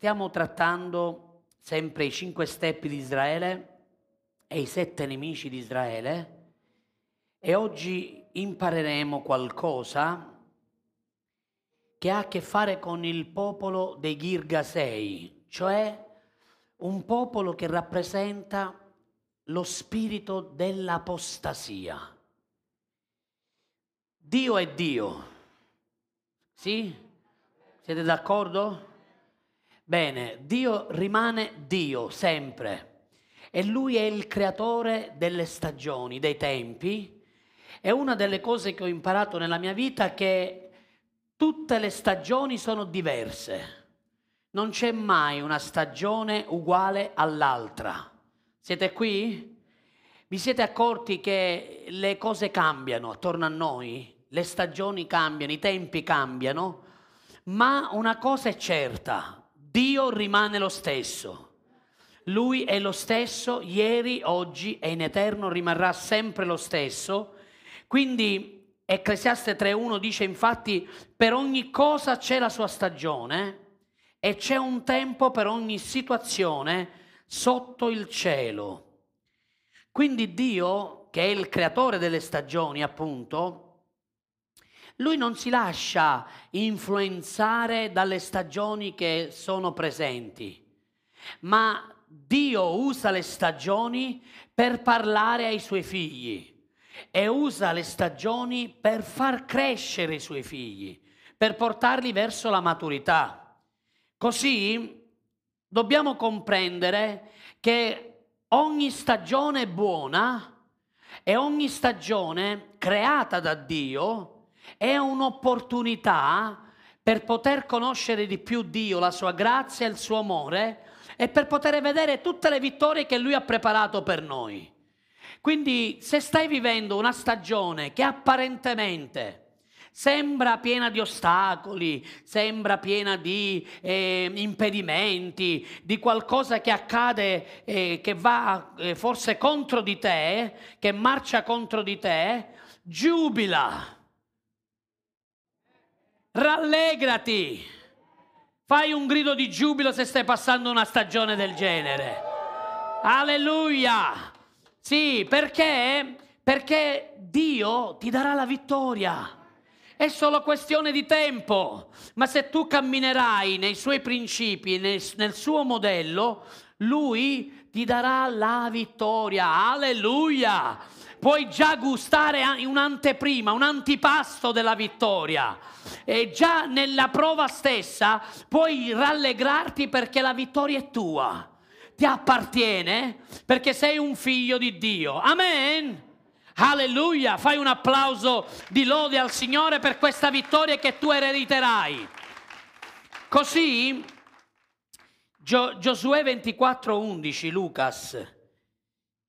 Stiamo trattando sempre i cinque steppi di Israele e i sette nemici di Israele e oggi impareremo qualcosa che ha a che fare con il popolo dei Girgasei, cioè un popolo che rappresenta lo spirito dell'apostasia. Dio è Dio, sì? Siete d'accordo? Bene, Dio rimane Dio sempre e Lui è il creatore delle stagioni, dei tempi. E una delle cose che ho imparato nella mia vita è che tutte le stagioni sono diverse. Non c'è mai una stagione uguale all'altra. Siete qui? Vi siete accorti che le cose cambiano attorno a noi? Le stagioni cambiano, i tempi cambiano, ma una cosa è certa, Dio rimane lo stesso. Lui è lo stesso ieri, oggi e in eterno rimarrà sempre lo stesso. Quindi Ecclesiaste 3.1 dice infatti per ogni cosa c'è la sua stagione e c'è un tempo per ogni situazione sotto il cielo. Quindi Dio, che è il creatore delle stagioni, appunto, lui non si lascia influenzare dalle stagioni che sono presenti, ma Dio usa le stagioni per parlare ai suoi figli e usa le stagioni per far crescere i suoi figli, per portarli verso la maturità. Così dobbiamo comprendere che ogni stagione buona e ogni stagione creata da Dio è un'opportunità per poter conoscere di più Dio, la sua grazia il suo amore e per poter vedere tutte le vittorie che Lui ha preparato per noi. Quindi se stai vivendo una stagione che apparentemente sembra piena di ostacoli, sembra piena di eh, impedimenti, di qualcosa che accade eh, che va eh, forse contro di te, che marcia contro di te, giubila Rallegrati. Fai un grido di giubilo se stai passando una stagione del genere. Alleluia. Sì, perché? Perché Dio ti darà la vittoria. È solo questione di tempo. Ma se tu camminerai nei suoi principi, nel, nel suo modello, lui ti darà la vittoria. Alleluia. Puoi già gustare un'anteprima, un antipasto della vittoria e già nella prova stessa puoi rallegrarti perché la vittoria è tua, ti appartiene perché sei un figlio di Dio. Amen. Alleluia, fai un applauso di lode al Signore per questa vittoria che tu erediterai. Così Gio- Giosuè 24:11, Lucas.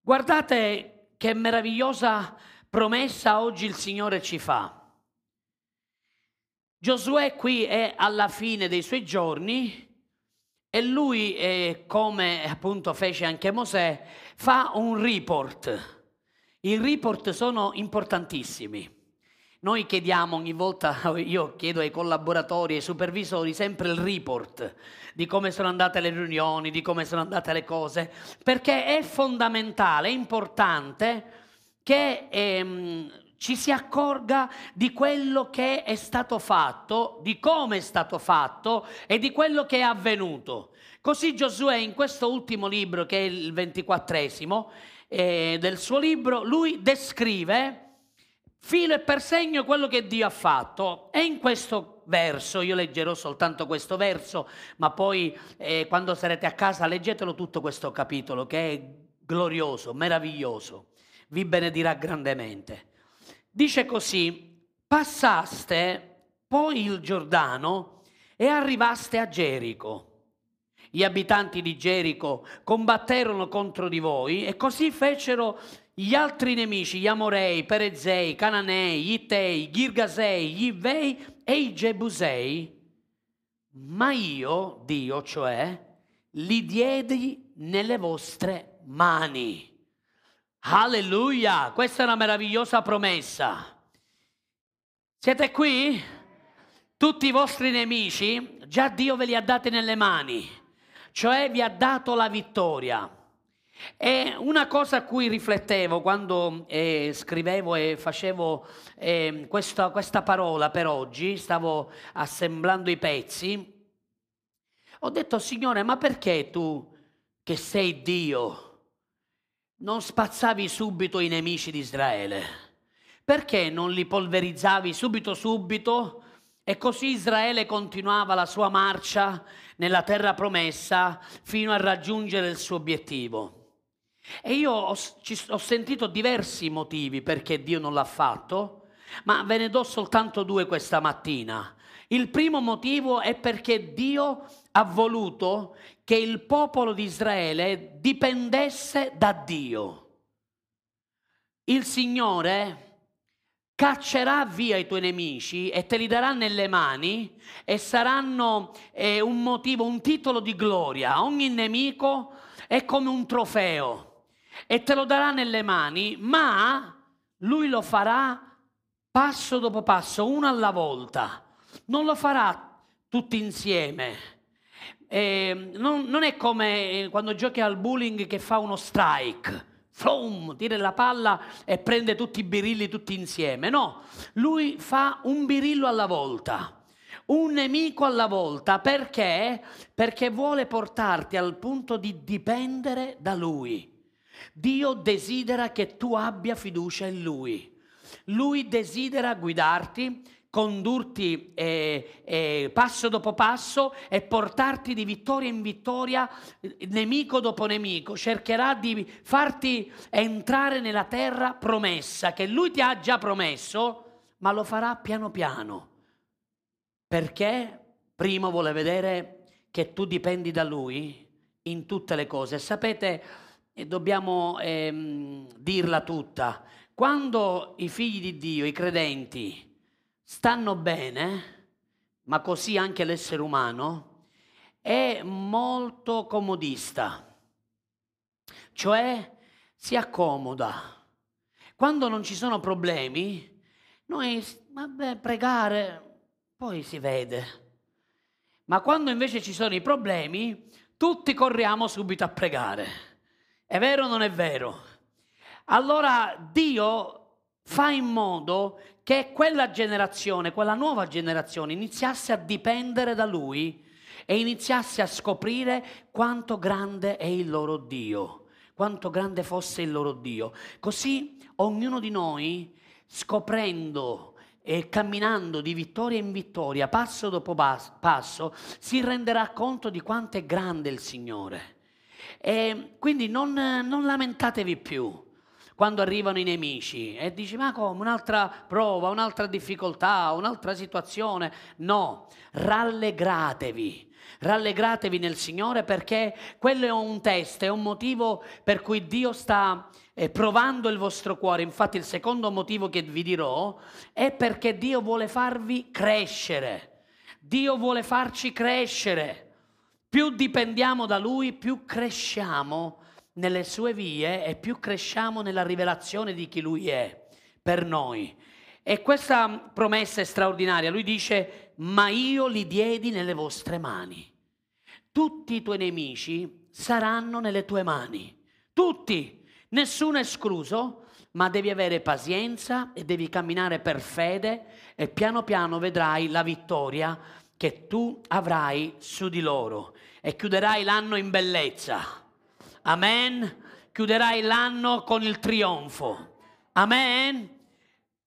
Guardate che meravigliosa promessa oggi il Signore ci fa. Giosuè qui è alla fine dei suoi giorni e lui, eh, come appunto fece anche Mosè, fa un report. I report sono importantissimi. Noi chiediamo ogni volta, io chiedo ai collaboratori, ai supervisori, sempre il report di come sono andate le riunioni, di come sono andate le cose, perché è fondamentale, è importante che ehm, ci si accorga di quello che è stato fatto, di come è stato fatto e di quello che è avvenuto. Così Giosuè in questo ultimo libro, che è il ventiquattresimo eh, del suo libro, lui descrive filo e per segno quello che Dio ha fatto. E in questo verso, io leggerò soltanto questo verso, ma poi eh, quando sarete a casa leggetelo tutto questo capitolo che è glorioso, meraviglioso, vi benedirà grandemente. Dice così, passaste poi il Giordano e arrivaste a Gerico. Gli abitanti di Gerico combatterono contro di voi e così fecero gli altri nemici, gli Amorei, Perezei, Cananei, gli Itei, Girgasei, gli Ivei e i Gebusei. Ma io, Dio cioè, li diedi nelle vostre mani. Alleluia, questa è una meravigliosa promessa. Siete qui? Tutti i vostri nemici, già Dio ve li ha dati nelle mani. cioè vi ha dato la vittoria. E una cosa a cui riflettevo quando eh, scrivevo e facevo eh, questa, questa parola per oggi, stavo assemblando i pezzi, ho detto Signore, ma perché tu che sei Dio non spazzavi subito i nemici di Israele? Perché non li polverizzavi subito subito? E così Israele continuava la sua marcia nella terra promessa fino a raggiungere il suo obiettivo. E io ho, ho sentito diversi motivi perché Dio non l'ha fatto, ma ve ne do soltanto due questa mattina. Il primo motivo è perché Dio ha voluto che il popolo di Israele dipendesse da Dio. Il Signore caccerà via i tuoi nemici e te li darà nelle mani e saranno eh, un motivo, un titolo di gloria. Ogni nemico è come un trofeo e te lo darà nelle mani, ma lui lo farà passo dopo passo, uno alla volta. Non lo farà tutti insieme. Eh, non, non, è come quando giochi al bowling che fa uno strike Flum, tira la palla e prende tutti i birilli tutti insieme. No, lui fa un birillo alla volta, un nemico alla volta. Perché? Perché vuole portarti al punto di dipendere da lui. Dio desidera che tu abbia fiducia in lui. Lui desidera guidarti condurti eh, eh, passo dopo passo e portarti di vittoria in vittoria, nemico dopo nemico, cercherà di farti entrare nella terra promessa che lui ti ha già promesso, ma lo farà piano piano. Perché prima vuole vedere che tu dipendi da lui in tutte le cose. Sapete, e dobbiamo ehm, dirla tutta, quando i figli di Dio, i credenti, stanno bene, ma così anche l'essere umano, è molto comodista, cioè si accomoda. Quando non ci sono problemi, noi, vabbè, pregare, poi si vede. Ma quando invece ci sono i problemi, tutti corriamo subito a pregare. È vero o non è vero? Allora Dio fa in modo che quella generazione, quella nuova generazione iniziasse a dipendere da lui e iniziasse a scoprire quanto grande è il loro Dio, quanto grande fosse il loro Dio. Così ognuno di noi, scoprendo e camminando di vittoria in vittoria, passo dopo passo, si renderà conto di quanto è grande il Signore. E quindi non, non lamentatevi più quando arrivano i nemici e dici ma come un'altra prova, un'altra difficoltà, un'altra situazione. No, rallegratevi. Rallegratevi nel Signore perché quello è un test, è un motivo per cui Dio sta eh, provando il vostro cuore. Infatti il secondo motivo che vi dirò è perché Dio vuole farvi crescere. Dio vuole farci crescere. Più dipendiamo da Lui, più cresciamo nelle sue vie e più cresciamo nella rivelazione di chi Lui è per noi. E questa promessa è straordinaria. Lui dice, ma io li diedi nelle vostre mani. Tutti i tuoi nemici saranno nelle tue mani. Tutti, nessuno escluso, ma devi avere pazienza e devi camminare per fede e piano piano vedrai la vittoria che tu avrai su di loro e chiuderai l'anno in bellezza Amen. Chiuderai l'anno con il trionfo. Amen.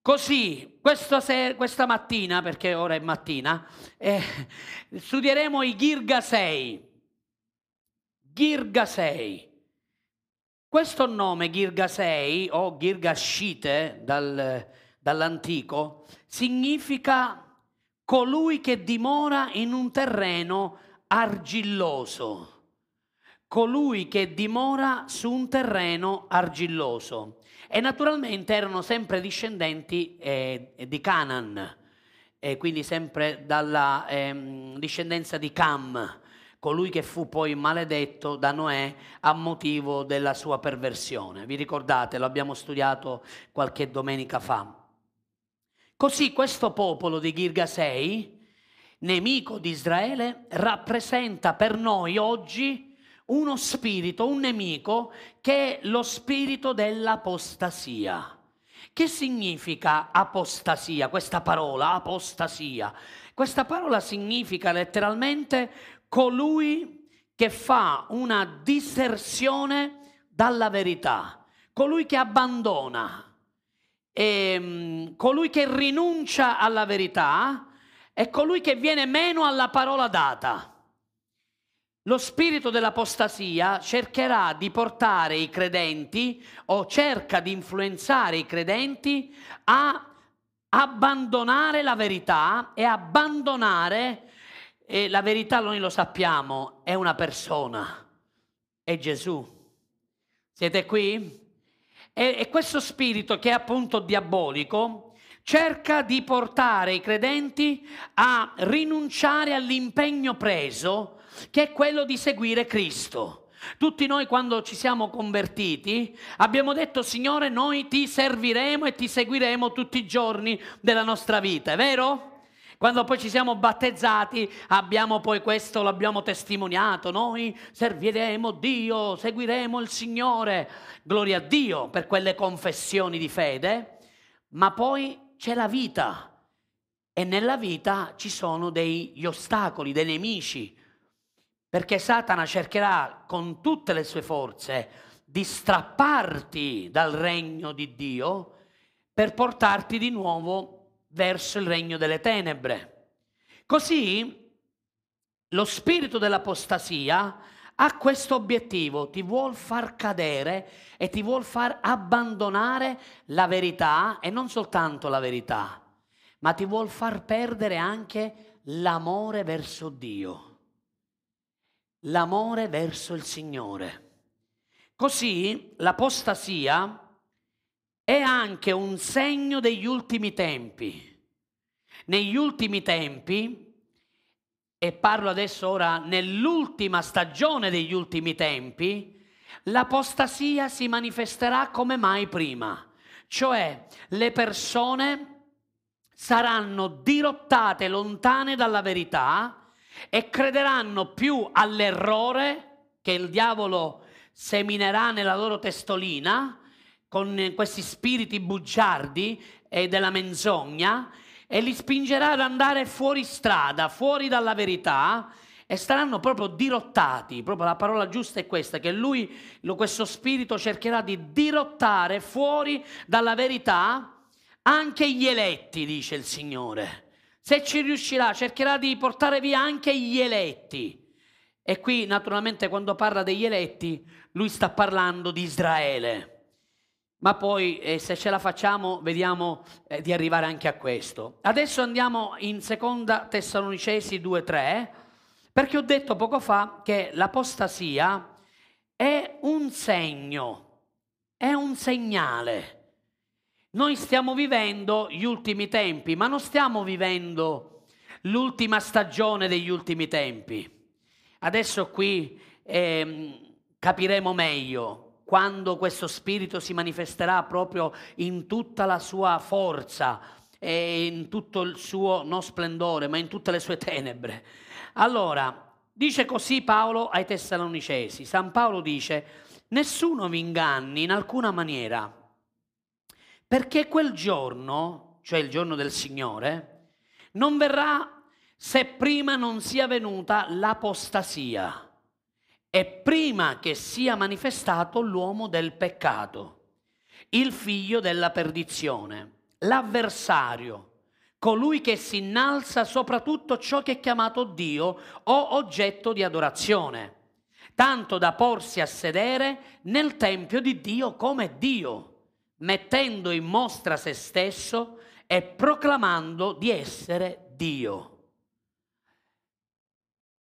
Così, ser- questa mattina, perché ora è mattina, eh, studieremo i Girga 6. Girga 6. Questo nome Girga 6 o Girga Shite dal, dall'antico significa colui che dimora in un terreno argilloso colui che dimora su un terreno argilloso. E naturalmente erano sempre discendenti eh, di Canaan, e quindi sempre dalla eh, discendenza di Cam, colui che fu poi maledetto da Noè a motivo della sua perversione. Vi ricordate, lo abbiamo studiato qualche domenica fa. Così questo popolo di Girgasei nemico di Israele, rappresenta per noi oggi uno spirito, un nemico che è lo spirito dell'apostasia. Che significa apostasia? Questa parola, apostasia. Questa parola significa letteralmente colui che fa una disserzione dalla verità, colui che abbandona, e, um, colui che rinuncia alla verità è colui che viene meno alla parola data. Lo spirito dell'apostasia cercherà di portare i credenti o cerca di influenzare i credenti a abbandonare la verità e abbandonare, e la verità noi lo sappiamo, è una persona, è Gesù. Siete qui? E, e questo spirito che è appunto diabolico cerca di portare i credenti a rinunciare all'impegno preso, che è quello di seguire Cristo. Tutti noi quando ci siamo convertiti abbiamo detto Signore noi ti serviremo e ti seguiremo tutti i giorni della nostra vita, è vero? Quando poi ci siamo battezzati, abbiamo poi questo, l'abbiamo testimoniato, noi serviremo Dio, seguiremo il Signore. Gloria a Dio per quelle confessioni di fede, ma poi c'è la vita e nella vita ci sono degli ostacoli, dei nemici, perché Satana cercherà con tutte le sue forze di strapparti dal regno di Dio per portarti di nuovo verso il regno delle tenebre. Così lo spirito dell'apostasia ha questo obiettivo, ti vuol far cadere e ti vuol far abbandonare la verità e non soltanto la verità, ma ti vuol far perdere anche l'amore verso Dio, l'amore verso il Signore. Così l'apostasia è anche un segno degli ultimi tempi. Negli ultimi tempi, e parlo adesso ora nell'ultima stagione degli ultimi tempi, l'apostasia si manifesterà come mai prima, cioè le persone saranno dirottate lontane dalla verità e crederanno più all'errore che il diavolo seminerà nella loro testolina con questi spiriti bugiardi e della menzogna e li spingerà ad andare fuori strada, fuori dalla verità e staranno proprio dirottati, proprio la parola giusta è questa, che lui, questo spirito cercherà di dirottare fuori dalla verità anche gli eletti, dice il Signore. Se ci riuscirà, cercherà di portare via anche gli eletti. E qui, naturalmente, quando parla degli eletti, lui sta parlando di Israele ma poi eh, se ce la facciamo vediamo eh, di arrivare anche a questo. Adesso andiamo in seconda Tessalonicesi 2.3 perché ho detto poco fa che l'apostasia è un segno, è un segnale. Noi stiamo vivendo gli ultimi tempi, ma non stiamo vivendo l'ultima stagione degli ultimi tempi. Adesso qui eh, capiremo meglio quando questo spirito si manifesterà proprio in tutta la sua forza e in tutto il suo non splendore, ma in tutte le sue tenebre. Allora, dice così Paolo ai Tessalonicesi. San Paolo dice, nessuno vi inganni in alcuna maniera, perché quel giorno, cioè il giorno del Signore, non verrà se prima non sia venuta l'apostasia è prima che sia manifestato l'uomo del peccato, il figlio della perdizione, l'avversario, colui che si innalza sopra tutto ciò che è chiamato Dio o oggetto di adorazione, tanto da porsi a sedere nel tempio di Dio come Dio, mettendo in mostra se stesso e proclamando di essere Dio.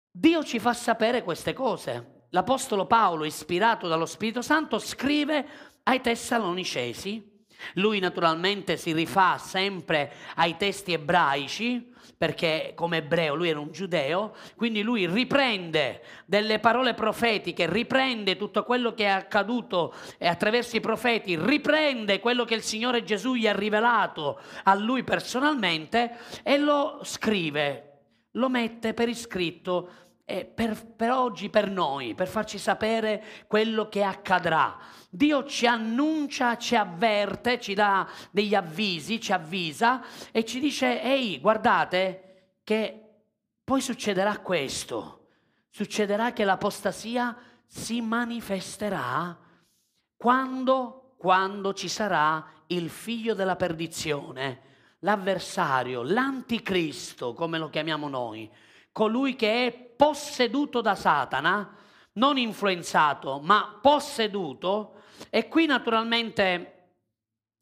Dio ci fa sapere queste cose l'Apostolo Paolo, ispirato dallo Spirito Santo, scrive ai Tessalonicesi. Lui naturalmente si rifà sempre ai testi ebraici, perché come ebreo lui era un giudeo, quindi lui riprende delle parole profetiche, riprende tutto quello che è accaduto attraverso i profeti, riprende quello che il Signore Gesù gli ha rivelato a lui personalmente e lo scrive lo mette per iscritto per, per oggi, per noi, per farci sapere quello che accadrà. Dio ci annuncia, ci avverte, ci dà degli avvisi, ci avvisa e ci dice, ehi, guardate che poi succederà questo, succederà che l'apostasia si manifesterà quando, quando ci sarà il figlio della perdizione, l'avversario, l'anticristo, come lo chiamiamo noi, colui che è posseduto da Satana, non influenzato, ma posseduto. E qui naturalmente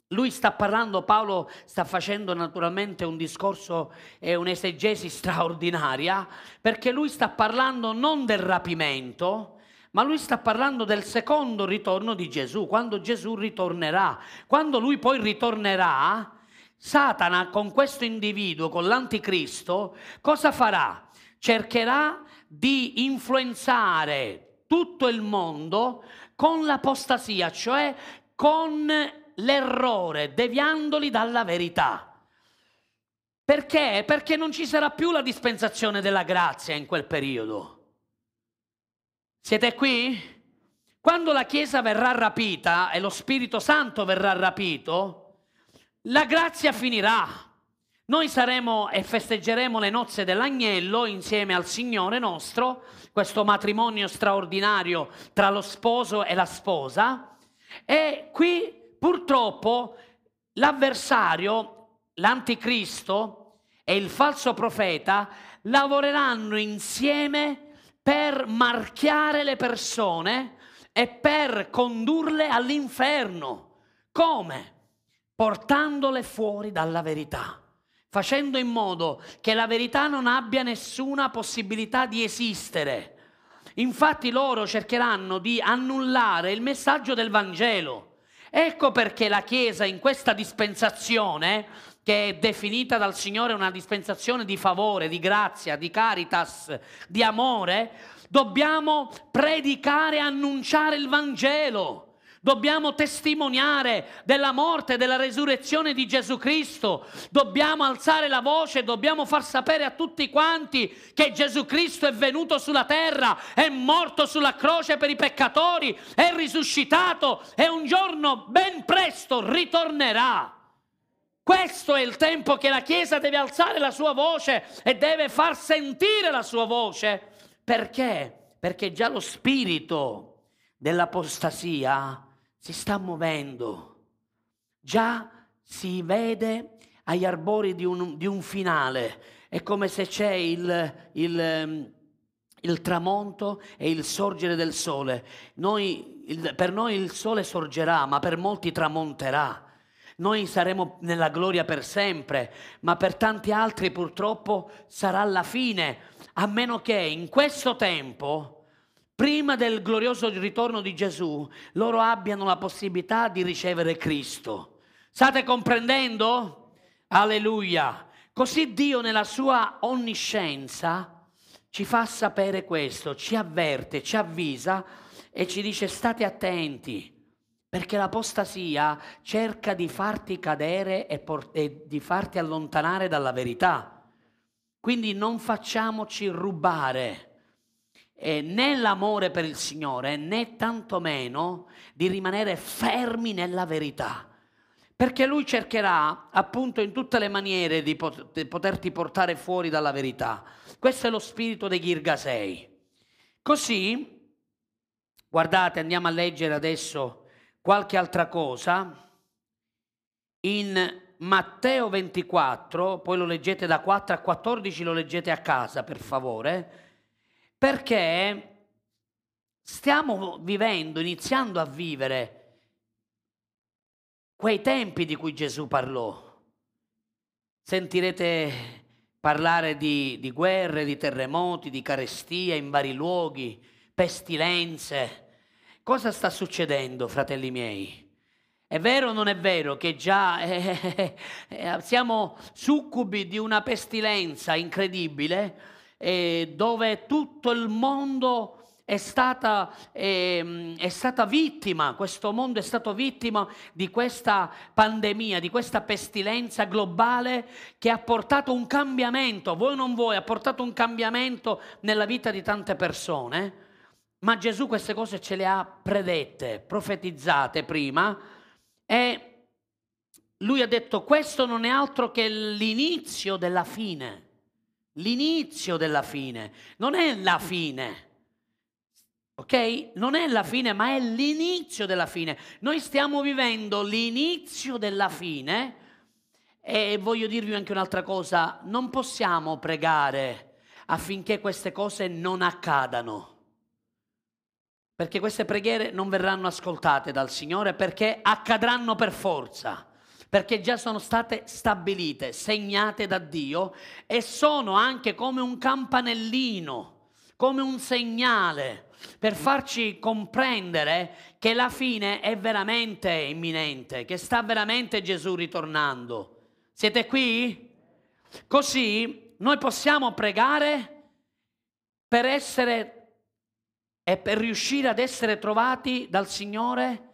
lui sta parlando, Paolo sta facendo naturalmente un discorso e un'esegesi straordinaria, perché lui sta parlando non del rapimento, ma lui sta parlando del secondo ritorno di Gesù, quando Gesù ritornerà. Quando lui poi ritornerà, Satana con questo individuo, con l'anticristo, cosa farà? Cercherà di influenzare tutto il mondo con l'apostasia, cioè con l'errore, deviandoli dalla verità. Perché? Perché non ci sarà più la dispensazione della grazia in quel periodo. Siete qui? Quando la Chiesa verrà rapita e lo Spirito Santo verrà rapito, la grazia finirà. Noi saremo e festeggeremo le nozze dell'agnello insieme al Signore nostro, questo matrimonio straordinario tra lo sposo e la sposa. E qui purtroppo l'avversario, l'anticristo e il falso profeta lavoreranno insieme per marchiare le persone e per condurle all'inferno. Come? Portandole fuori dalla verità, facendo in modo che la verità non abbia nessuna possibilità di esistere. Infatti loro cercheranno di annullare il messaggio del Vangelo. Ecco perché la Chiesa in questa dispensazione che è definita dal Signore una dispensazione di favore, di grazia, di caritas, di amore, dobbiamo predicare e annunciare il Vangelo. Dobbiamo testimoniare della morte e della resurrezione di Gesù Cristo. Dobbiamo alzare la voce, dobbiamo far sapere a tutti quanti che Gesù Cristo è venuto sulla terra, è morto sulla croce per i peccatori, è risuscitato e un giorno ben presto ritornerà. Questo è il tempo che la Chiesa deve alzare la sua voce e deve far sentire la sua voce. Perché? Perché già lo spirito dell'apostasia si sta muovendo. Già si vede agli arbori di un, di un finale. È come se c'è il, il, il, tramonto e il sorgere del sole. Noi, il, per noi il sole sorgerà, ma per molti tramonterà noi saremo nella gloria per sempre, ma per tanti altri purtroppo sarà la fine, a meno che in questo tempo, prima del glorioso ritorno di Gesù, loro abbiano la possibilità di ricevere Cristo. State comprendendo? Alleluia. Così Dio nella sua onniscienza ci fa sapere questo, ci avverte, ci avvisa e ci dice state attenti perché l'apostasia cerca di farti cadere e, por- e di farti allontanare dalla verità. Quindi non facciamoci rubare eh, né l'amore per il Signore né tantomeno di rimanere fermi nella verità. Perché Lui cercherà appunto in tutte le maniere di, pot- di poterti portare fuori dalla verità. Questo è lo spirito dei Girgasei. Così, guardate, andiamo a leggere adesso qualche altra cosa. In Matteo 24, poi lo leggete da 4 a 14, lo leggete a casa per favore, perché stiamo vivendo, iniziando a vivere quei tempi di cui Gesù parlò. Sentirete parlare di, di guerre, di terremoti, di carestie in vari luoghi, pestilenze Cosa sta succedendo, fratelli miei? È vero o non è vero che già eh, eh, siamo succubi di una pestilenza incredibile eh, dove tutto il mondo è stata, eh, è stata vittima, questo mondo è stato vittima di questa pandemia, di questa pestilenza globale che ha portato un cambiamento, voi non voi, ha portato un cambiamento nella vita di tante persone. Ma Gesù queste cose ce le ha predette, profetizzate prima e lui ha detto questo non è altro che l'inizio della fine. L'inizio della fine. Non è la fine. Ok? Non è la fine, ma è l'inizio della fine. Noi stiamo vivendo l'inizio della fine e voglio dirvi anche un'altra cosa. Non possiamo pregare affinché queste cose non accadano. Perché queste preghiere non verranno ascoltate dal Signore perché accadranno per forza perché già sono state stabilite, segnate da Dio e sono anche come un campanellino, come un segnale per farci comprendere che la fine è veramente imminente, che sta veramente Gesù ritornando. Siete qui? Così noi possiamo pregare per essere e per riuscire ad essere trovati dal Signore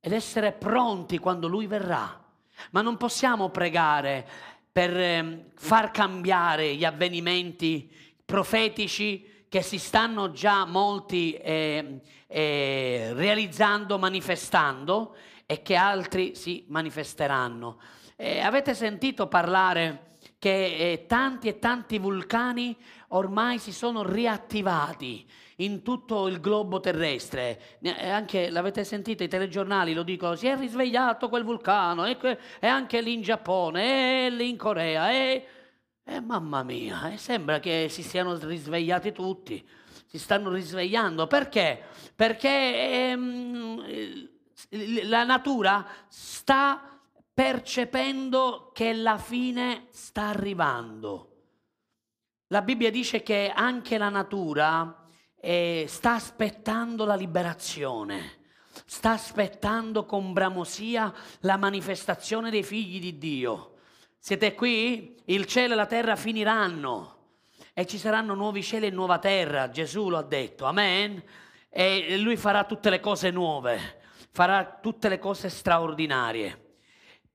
ed essere pronti quando Lui verrà. Ma non possiamo pregare per eh, far cambiare gli avvenimenti profetici che si stanno già molti eh, eh, realizzando, manifestando e che altri si manifesteranno. Eh, avete sentito parlare che eh, tanti e tanti vulcani ormai si sono riattivati in tutto il globo terrestre. Anche, l'avete sentito, i telegiornali lo dicono, si è risvegliato quel vulcano, e, e anche lì in Giappone, e lì in Corea, e, e mamma mia, sembra che si siano risvegliati tutti, si stanno risvegliando. Perché? Perché ehm, la natura sta percependo che la fine sta arrivando. La Bibbia dice che anche la natura eh, sta aspettando la liberazione, sta aspettando con bramosia la manifestazione dei figli di Dio. Siete qui? Il cielo e la terra finiranno e ci saranno nuovi cieli e nuova terra, Gesù lo ha detto, amen. E lui farà tutte le cose nuove, farà tutte le cose straordinarie.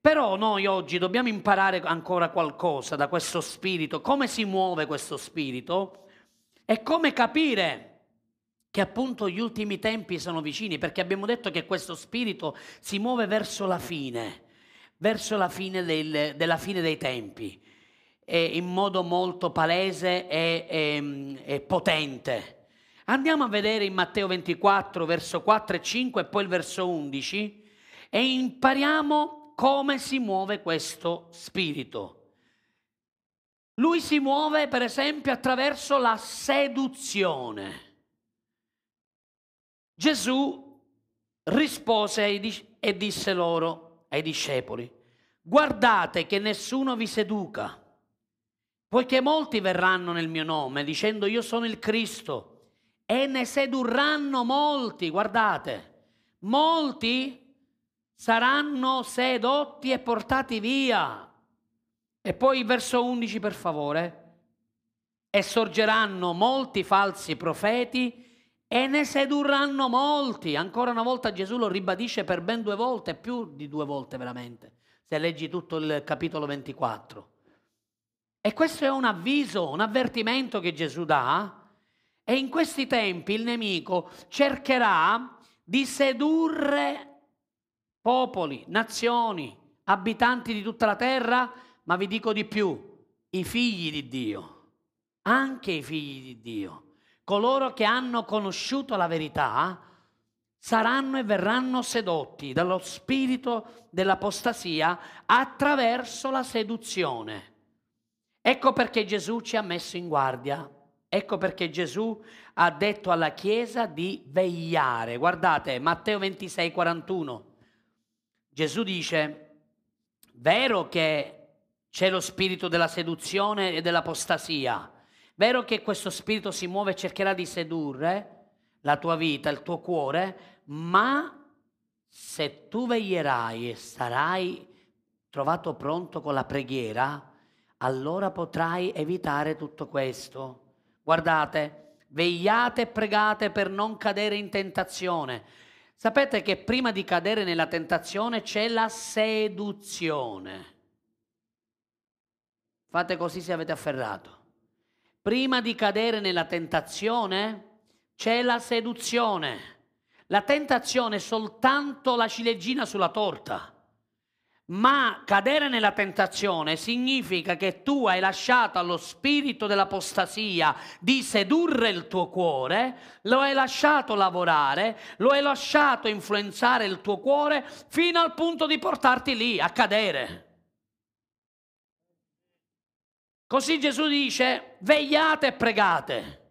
Però noi oggi dobbiamo imparare ancora qualcosa da questo spirito, come si muove questo spirito e come capire che appunto gli ultimi tempi sono vicini, perché abbiamo detto che questo spirito si muove verso la fine, verso la fine del, della fine dei tempi, in modo molto palese e, e, e potente. Andiamo a vedere in Matteo 24, verso 4 e 5 e poi il verso 11 e impariamo come si muove questo spirito. Lui si muove per esempio attraverso la seduzione. Gesù rispose e disse loro, ai discepoli, guardate che nessuno vi seduca, poiché molti verranno nel mio nome dicendo io sono il Cristo e ne sedurranno molti, guardate, molti saranno sedotti e portati via. E poi verso 11 per favore. E sorgeranno molti falsi profeti e ne sedurranno molti. Ancora una volta Gesù lo ribadisce per ben due volte, più di due volte veramente, se leggi tutto il capitolo 24. E questo è un avviso, un avvertimento che Gesù dà. E in questi tempi il nemico cercherà di sedurre popoli, nazioni, abitanti di tutta la terra, ma vi dico di più, i figli di Dio, anche i figli di Dio coloro che hanno conosciuto la verità saranno e verranno sedotti dallo spirito dell'apostasia attraverso la seduzione. Ecco perché Gesù ci ha messo in guardia. Ecco perché Gesù ha detto alla Chiesa di vegliare. Guardate, Matteo 26, 41. Gesù dice, vero che c'è lo spirito della seduzione e dell'apostasia, Vero che questo spirito si muove e cercherà di sedurre la tua vita, il tuo cuore, ma se tu veglierai e sarai trovato pronto con la preghiera, allora potrai evitare tutto questo. Guardate, vegliate e pregate per non cadere in tentazione. Sapete che prima di cadere nella tentazione c'è la seduzione. Fate così se avete afferrato. Prima di cadere nella tentazione c'è la seduzione. La tentazione è soltanto la ciliegina sulla torta. Ma cadere nella tentazione significa che tu hai lasciato allo spirito dell'apostasia di sedurre il tuo cuore, lo hai lasciato lavorare, lo hai lasciato influenzare il tuo cuore fino al punto di portarti lì a cadere. Così Gesù dice, vegliate e pregate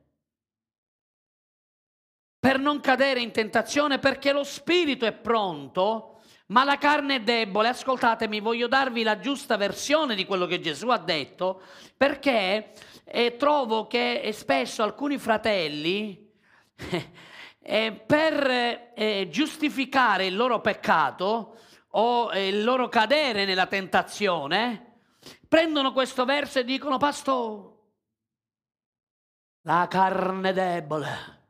per non cadere in tentazione perché lo spirito è pronto, ma la carne è debole. Ascoltatemi, voglio darvi la giusta versione di quello che Gesù ha detto, perché eh, trovo che eh, spesso alcuni fratelli, eh, per eh, giustificare il loro peccato o eh, il loro cadere nella tentazione, prendono questo verso e dicono, Pastore, la carne debole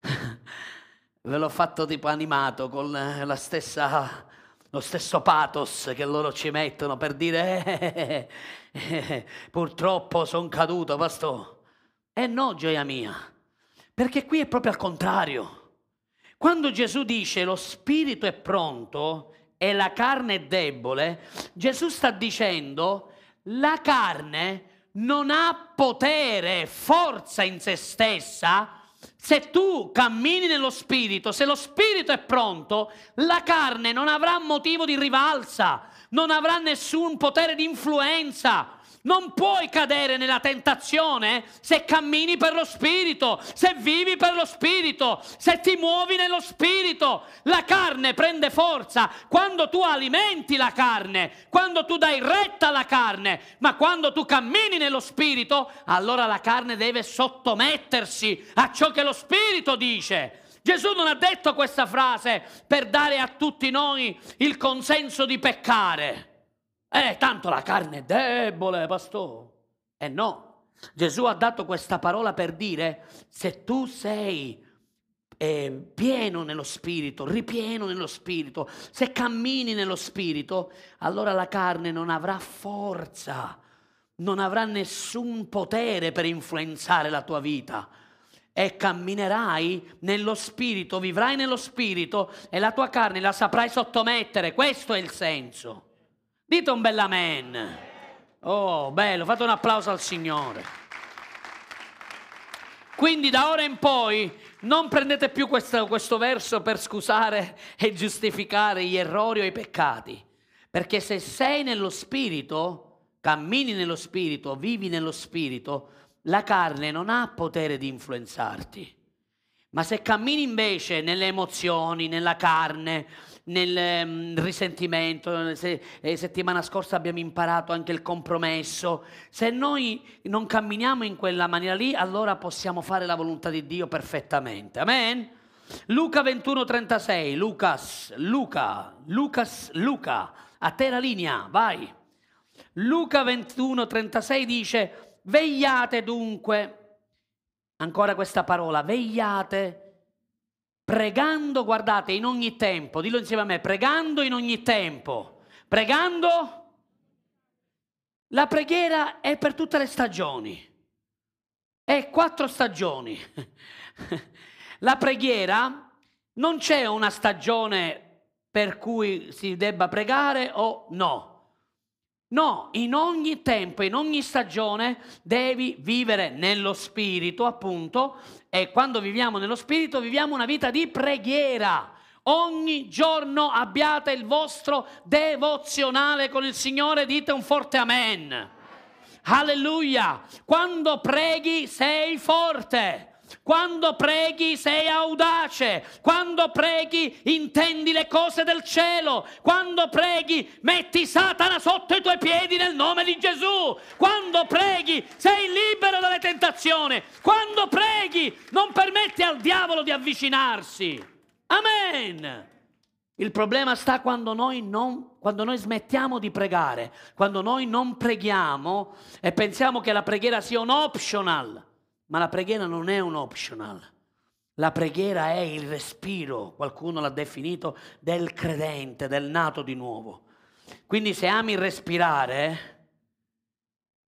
Ve l'ho fatto tipo animato con la stessa, lo stesso pathos che loro ci mettono per dire eh, eh, eh, purtroppo sono caduto, pastore. E no, gioia mia, perché qui è proprio al contrario. Quando Gesù dice lo spirito è pronto e la carne è debole, Gesù sta dicendo la carne non ha potere, forza in se stessa se tu cammini nello spirito, se lo spirito è pronto, la carne non avrà motivo di rivalsa, non avrà nessun potere di influenza. Non puoi cadere nella tentazione se cammini per lo Spirito, se vivi per lo Spirito, se ti muovi nello Spirito. La carne prende forza quando tu alimenti la carne, quando tu dai retta alla carne, ma quando tu cammini nello Spirito, allora la carne deve sottomettersi a ciò che lo Spirito dice. Gesù non ha detto questa frase per dare a tutti noi il consenso di peccare. Eh, tanto la carne è debole, pastore. Eh no, Gesù ha dato questa parola per dire, se tu sei eh, pieno nello spirito, ripieno nello spirito, se cammini nello spirito, allora la carne non avrà forza, non avrà nessun potere per influenzare la tua vita. E camminerai nello spirito, vivrai nello spirito e la tua carne la saprai sottomettere. Questo è il senso. Dite un bel amen. Oh, bello, fate un applauso al Signore. Quindi da ora in poi non prendete più questo, questo, verso per scusare e giustificare gli errori o i peccati, perché se sei nello spirito, cammini nello spirito, vivi nello spirito, la carne non ha potere di influenzarti. Ma se cammini invece nelle emozioni, nella carne, nel um, risentimento, se, eh, settimana scorsa abbiamo imparato anche il compromesso, se noi non camminiamo in quella maniera lì, allora possiamo fare la volontà di Dio perfettamente. Amen? Luca 21:36, Lucas, Luca, Lucas, Luca, a te la linea, vai. Luca 21:36 dice, vegliate dunque, ancora questa parola, vegliate pregando, guardate, in ogni tempo, dillo insieme a me, pregando in ogni tempo, pregando, la preghiera è per tutte le stagioni, è quattro stagioni. la preghiera non c'è una stagione per cui si debba pregare o no. No, in ogni tempo, in ogni stagione devi vivere nello spirito, appunto, e quando viviamo nello spirito viviamo una vita di preghiera. Ogni giorno abbiate il vostro devozionale con il Signore, dite un forte amen. Alleluia. Quando preghi sei forte. Quando preghi sei audace, quando preghi intendi le cose del cielo, quando preghi metti Satana sotto i tuoi piedi nel nome di Gesù, quando preghi sei libero dalle tentazioni, quando preghi non permetti al diavolo di avvicinarsi. Amen. Il problema sta quando noi, non, quando noi smettiamo di pregare, quando noi non preghiamo e pensiamo che la preghiera sia un optional ma la preghiera non è un optional. La preghiera è il respiro, qualcuno l'ha definito, del credente, del nato di nuovo. Quindi se ami respirare,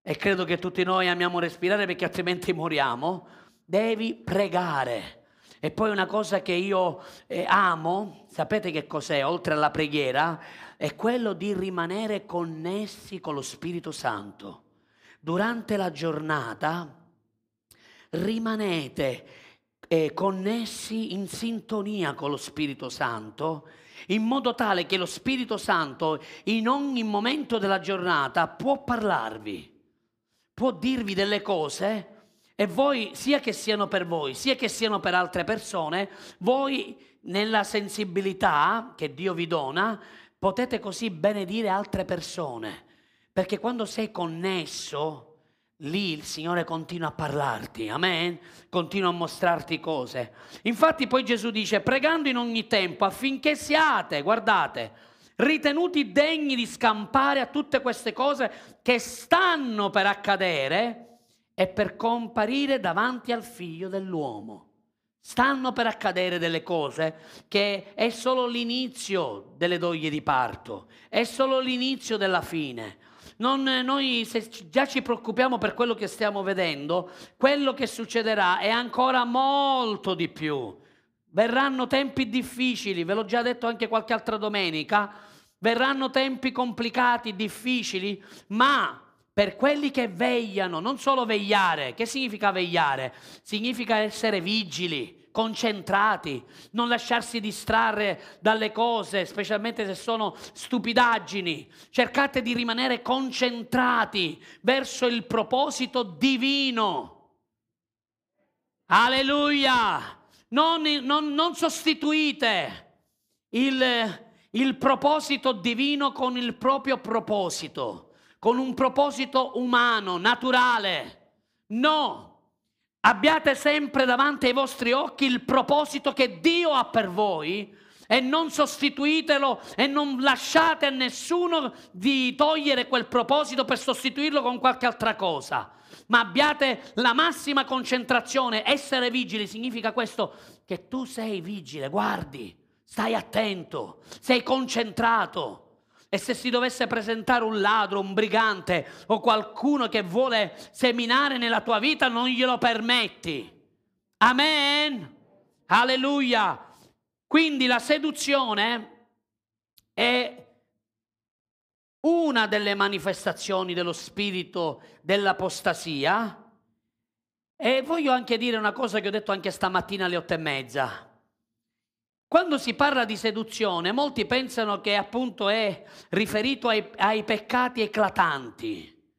e credo che tutti noi amiamo respirare perché altrimenti moriamo, devi pregare. E poi una cosa che io eh, amo, sapete che cos'è, oltre alla preghiera, è quello di rimanere connessi con lo Spirito Santo. Durante la giornata rimanete eh, connessi in sintonia con lo Spirito Santo, in modo tale che lo Spirito Santo in ogni momento della giornata può parlarvi, può dirvi delle cose e voi, sia che siano per voi, sia che siano per altre persone, voi nella sensibilità che Dio vi dona, potete così benedire altre persone. Perché quando sei connesso, lì il Signore continua a parlarti, amen? Continua a mostrarti cose. Infatti poi Gesù dice, pregando in ogni tempo affinché siate, guardate, ritenuti degni di scampare a tutte queste cose che stanno per accadere e per comparire davanti al figlio dell'uomo. Stanno per accadere delle cose che è solo l'inizio delle doglie di parto, è solo l'inizio della fine. Non, noi se già ci preoccupiamo per quello che stiamo vedendo, quello che succederà è ancora molto di più. Verranno tempi difficili, ve l'ho già detto anche qualche altra domenica, verranno tempi complicati, difficili, ma per quelli che vegliano, non solo vegliare, che significa vegliare? Significa essere vigili, concentrati, non lasciarsi distrarre dalle cose, specialmente se sono stupidaggini. Cercate di rimanere concentrati verso il proposito divino. Alleluia! Non, non, non sostituite il, il proposito divino con il proprio proposito, con un proposito umano, naturale. No! Abbiate sempre davanti ai vostri occhi il proposito che Dio ha per voi e non sostituitelo e non lasciate a nessuno di togliere quel proposito per sostituirlo con qualche altra cosa. Ma abbiate la massima concentrazione. Essere vigili significa questo, che tu sei vigile, guardi, stai attento, sei concentrato. E se si dovesse presentare un ladro, un brigante o qualcuno che vuole seminare nella tua vita, non glielo permetti. Amen. Alleluia. Quindi la seduzione è una delle manifestazioni dello spirito dell'apostasia. E voglio anche dire una cosa che ho detto anche stamattina alle otto e mezza. Quando si parla di seduzione, molti pensano che appunto è riferito ai, ai peccati eclatanti,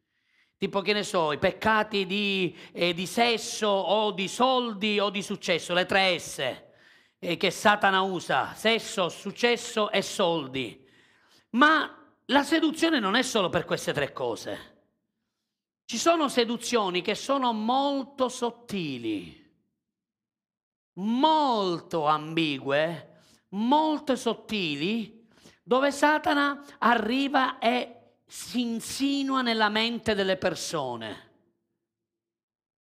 tipo che ne so, i peccati di, eh, di, sesso o di soldi o di successo, le tre S eh, che Satana usa, sesso, successo e soldi. Ma la seduzione non è solo per queste tre cose. Ci sono seduzioni che sono molto sottili molto ambigue, molto sottili, dove Satana arriva e si insinua nella mente delle persone.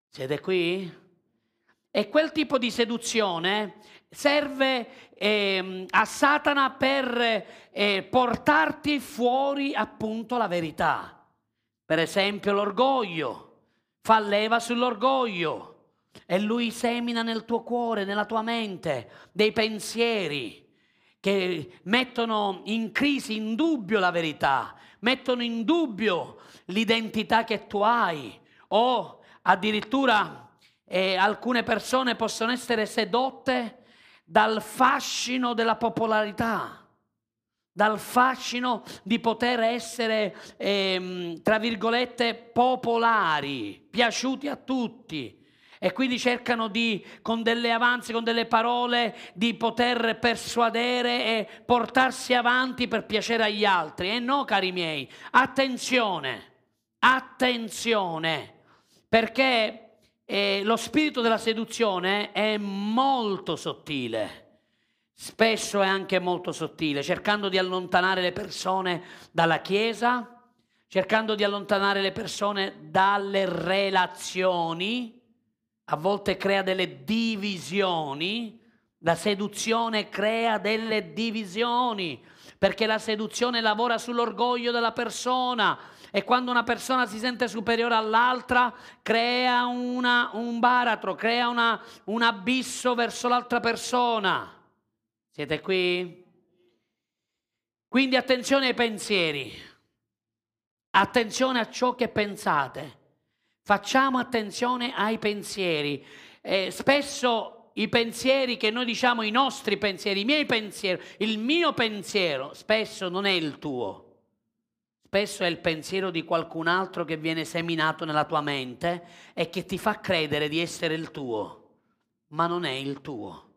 Siete qui? E quel tipo di seduzione serve eh, a Satana per eh, portarti fuori appunto la verità. Per esempio l'orgoglio, fa leva sull'orgoglio e lui semina nel tuo cuore, nella tua mente, dei pensieri che mettono in crisi, in dubbio la verità, mettono in dubbio l'identità che tu hai. O addirittura eh, alcune persone possono essere sedotte dal fascino della popolarità, dal fascino di poter essere, ehm, tra virgolette, popolari, piaciuti a tutti e quindi cercano di, con delle avanzi, con delle parole, di poter persuadere e portarsi avanti per piacere agli altri. E no, cari miei, attenzione, attenzione, perché eh, lo spirito della seduzione è molto sottile. Spesso è anche molto sottile, cercando di allontanare le persone dalla Chiesa, cercando di allontanare le persone dalle relazioni, a volte crea delle divisioni, la seduzione crea delle divisioni, perché la seduzione lavora sull'orgoglio della persona e quando una persona si sente superiore all'altra crea una, un baratro, crea una, un abisso verso l'altra persona. Siete qui? Quindi attenzione ai pensieri, attenzione a ciò che pensate, facciamo attenzione ai pensieri. Eh, spesso i pensieri che noi diciamo, i nostri pensieri, i miei pensieri, il mio pensiero, spesso non è il tuo. Spesso è il pensiero di qualcun altro che viene seminato nella tua mente e che ti fa credere di essere il tuo, ma non è il tuo.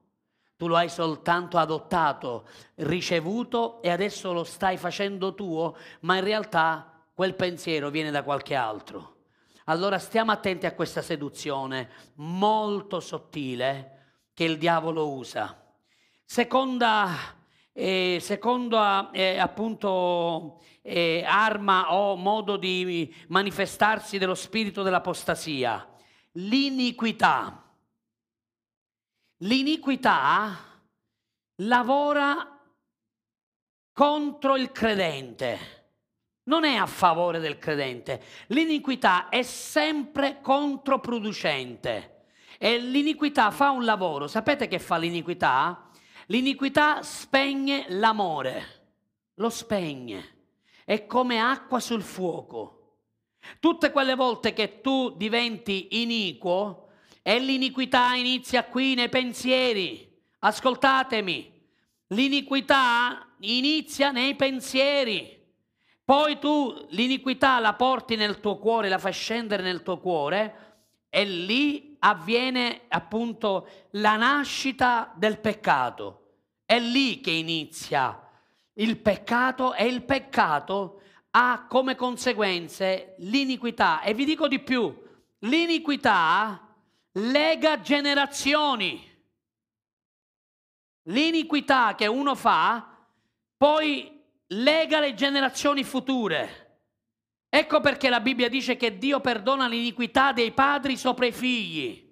Tu lo hai soltanto adottato, ricevuto e adesso lo stai facendo tuo, ma in realtà quel pensiero viene da qualche altro. Allora stiamo attenti a questa seduzione molto sottile che il diavolo usa. Seconda, eh, seconda eh, appunto eh, arma o modo di manifestarsi dello spirito dell'apostasia, l'iniquità. L'iniquità lavora contro il credente, non è a favore del credente. L'iniquità è sempre controproducente. E l'iniquità fa un lavoro. Sapete che fa l'iniquità? L'iniquità spegne l'amore, lo spegne. È come acqua sul fuoco. Tutte quelle volte che tu diventi iniquo e l'iniquità inizia qui nei pensieri. Ascoltatemi, l'iniquità inizia nei pensieri. Poi tu l'iniquità la porti nel tuo cuore, la fai scendere nel tuo cuore e lì avviene appunto la nascita del peccato. È lì che inizia il peccato e il peccato ha come conseguenze l'iniquità. E vi dico di più, l'iniquità lega generazioni. L'iniquità che uno fa poi lega le generazioni future. Ecco perché la Bibbia dice che Dio perdona l'iniquità dei padri sopra i figli.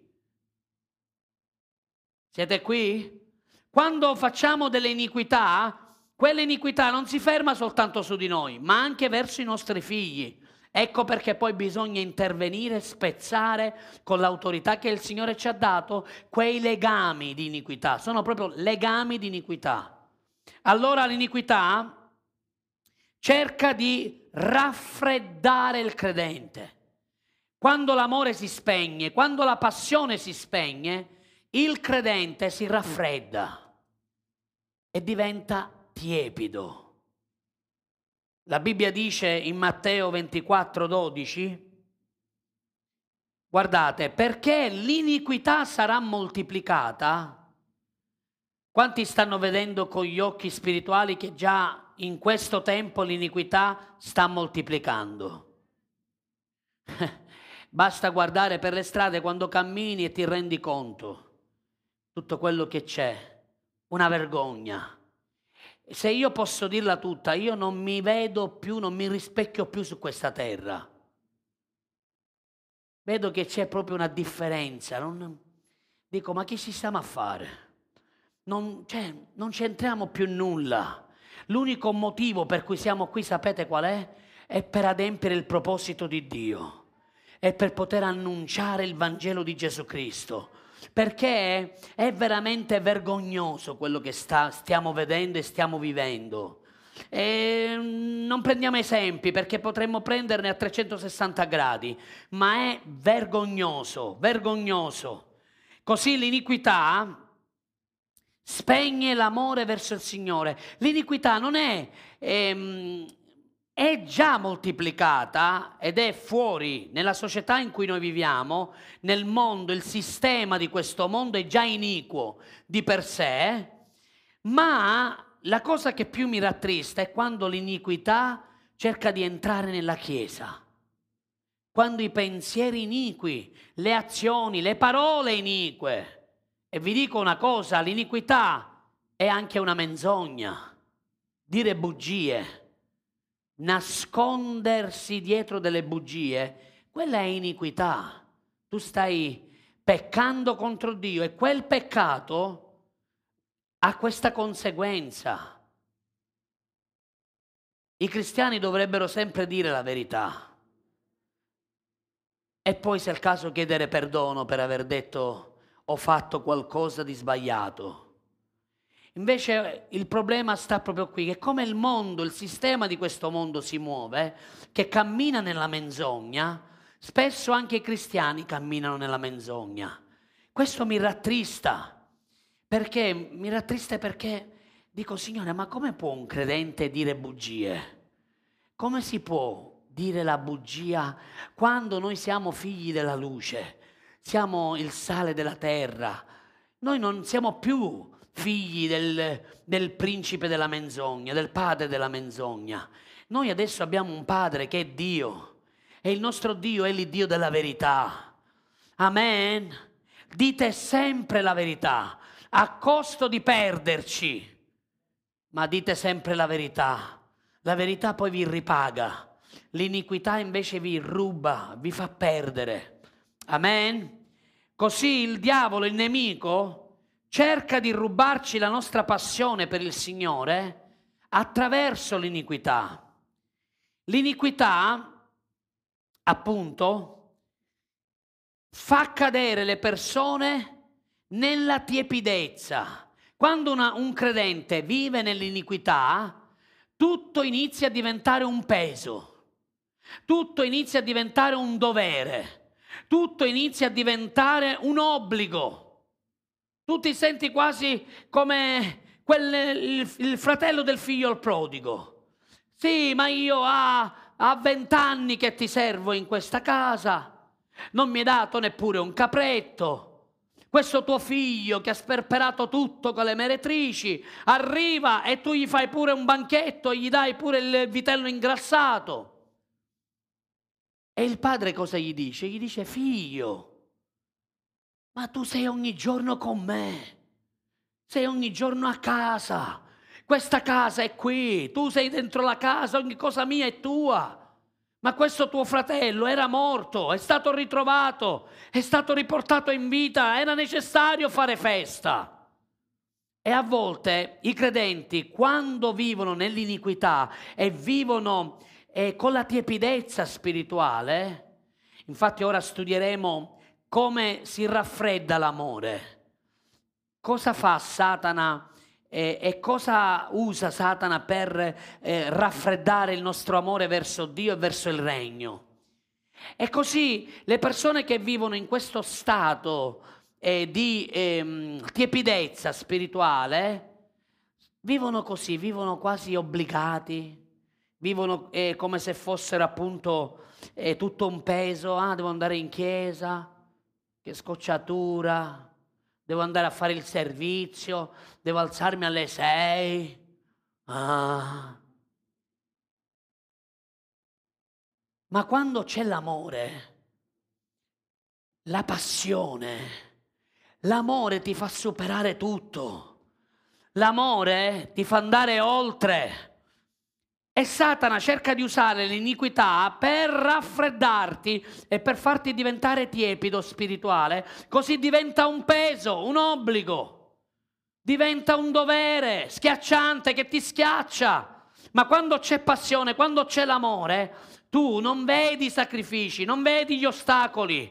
Siete qui? Quando facciamo delle iniquità, quella iniquità non si ferma soltanto su di noi, ma anche verso i nostri figli. Ecco perché poi bisogna intervenire, spezzare con l'autorità che il Signore ci ha dato quei legami di iniquità. Sono proprio legami di iniquità. Allora l'iniquità cerca di raffreddare il credente. Quando l'amore si spegne, quando la passione si spegne, il credente si raffredda e diventa tiepido. La Bibbia dice in Matteo 24, 12, guardate, perché l'iniquità sarà moltiplicata, quanti stanno vedendo con gli occhi spirituali che già in questo tempo l'iniquità sta moltiplicando. Basta guardare per le strade quando cammini e ti rendi conto tutto quello che c'è, una vergogna. Se io posso dirla tutta, io non mi vedo più, non mi rispecchio più su questa terra. Vedo che c'è proprio una differenza. Non, dico, ma chi si stiamo a fare? Non, cioè, non c'entriamo più nulla. L'unico motivo per cui siamo qui, sapete qual è? È per adempiere il proposito di Dio, è per poter annunciare il Vangelo di Gesù Cristo. Perché è veramente vergognoso quello che sta, stiamo vedendo e stiamo vivendo. E non prendiamo esempi perché potremmo prenderne a 360 gradi, ma è vergognoso, vergognoso. Così l'iniquità spegne l'amore verso il Signore. L'iniquità non è, ehm, è già moltiplicata ed è fuori nella società in cui noi viviamo, nel mondo, il sistema di questo mondo è già iniquo di per sé, ma la cosa che più mi rattrista è quando l'iniquità cerca di entrare nella Chiesa. Quando i pensieri iniqui, le azioni, le parole inique, e vi dico una cosa, l'iniquità è anche una menzogna, dire bugie, nascondersi dietro delle bugie, quella è iniquità. Tu stai peccando contro Dio e quel peccato ha questa conseguenza. I cristiani dovrebbero sempre dire la verità e poi se è il caso chiedere perdono per aver detto ho fatto qualcosa di sbagliato. Invece il problema sta proprio qui, che come il mondo, il sistema di questo mondo si muove, che cammina nella menzogna, spesso anche i cristiani camminano nella menzogna. Questo mi rattrista, perché mi rattrista perché dico, Signore, ma come può un credente dire bugie? Come si può dire la bugia quando noi siamo figli della luce? Siamo il sale della terra. Noi non siamo più figli del, del, principe della menzogna, del padre della menzogna. Noi adesso abbiamo un padre che è Dio e il nostro Dio è il Dio della verità. Amen. Dite sempre la verità, a costo di perderci, ma dite sempre la verità. La verità poi vi ripaga, l'iniquità invece vi ruba, vi fa perdere. Amen. Così il diavolo, il nemico, cerca di rubarci la nostra passione per il Signore attraverso l'iniquità. L'iniquità, appunto, fa cadere le persone nella tiepidezza. Quando una, un credente vive nell'iniquità, tutto inizia a diventare un peso, tutto inizia a diventare un dovere tutto inizia a diventare un obbligo. Tu ti senti quasi come quel, il, il, fratello del figlio prodigo. Sì, ma io a vent'anni che ti servo in questa casa, non mi hai dato neppure un capretto. Questo tuo figlio che ha sperperato tutto con le meretrici arriva e tu gli fai pure un banchetto e gli dai pure il vitello ingrassato. E il padre cosa gli dice? Gli dice, figlio, ma tu sei ogni giorno con me, sei ogni giorno a casa, questa casa è qui, tu sei dentro la casa, ogni cosa mia è tua. Ma questo tuo fratello era morto, è stato ritrovato, è stato riportato in vita, era necessario fare festa. E a volte i credenti, quando vivono nell'iniquità e vivono e con la tiepidezza spirituale, infatti ora studieremo come si raffredda l'amore, cosa fa Satana eh, e cosa usa Satana per eh, raffreddare il nostro amore verso Dio e verso il regno. E così le persone che vivono in questo stato eh, di ehm, tiepidezza spirituale vivono così, vivono quasi obbligati, vivono eh, come se fossero appunto eh, tutto un peso, ah, devo andare in chiesa, che scocciatura, devo andare a fare il servizio, devo alzarmi alle sei. Ah. Ma quando c'è l'amore, la passione, l'amore ti fa superare tutto. L'amore ti fa andare oltre. E Satana cerca di usare l'iniquità per raffreddarti e per farti diventare tiepido spirituale, così diventa un peso, un obbligo, diventa un dovere schiacciante che ti schiaccia. Ma quando c'è passione, quando c'è l'amore, tu non vedi i sacrifici, non vedi gli ostacoli,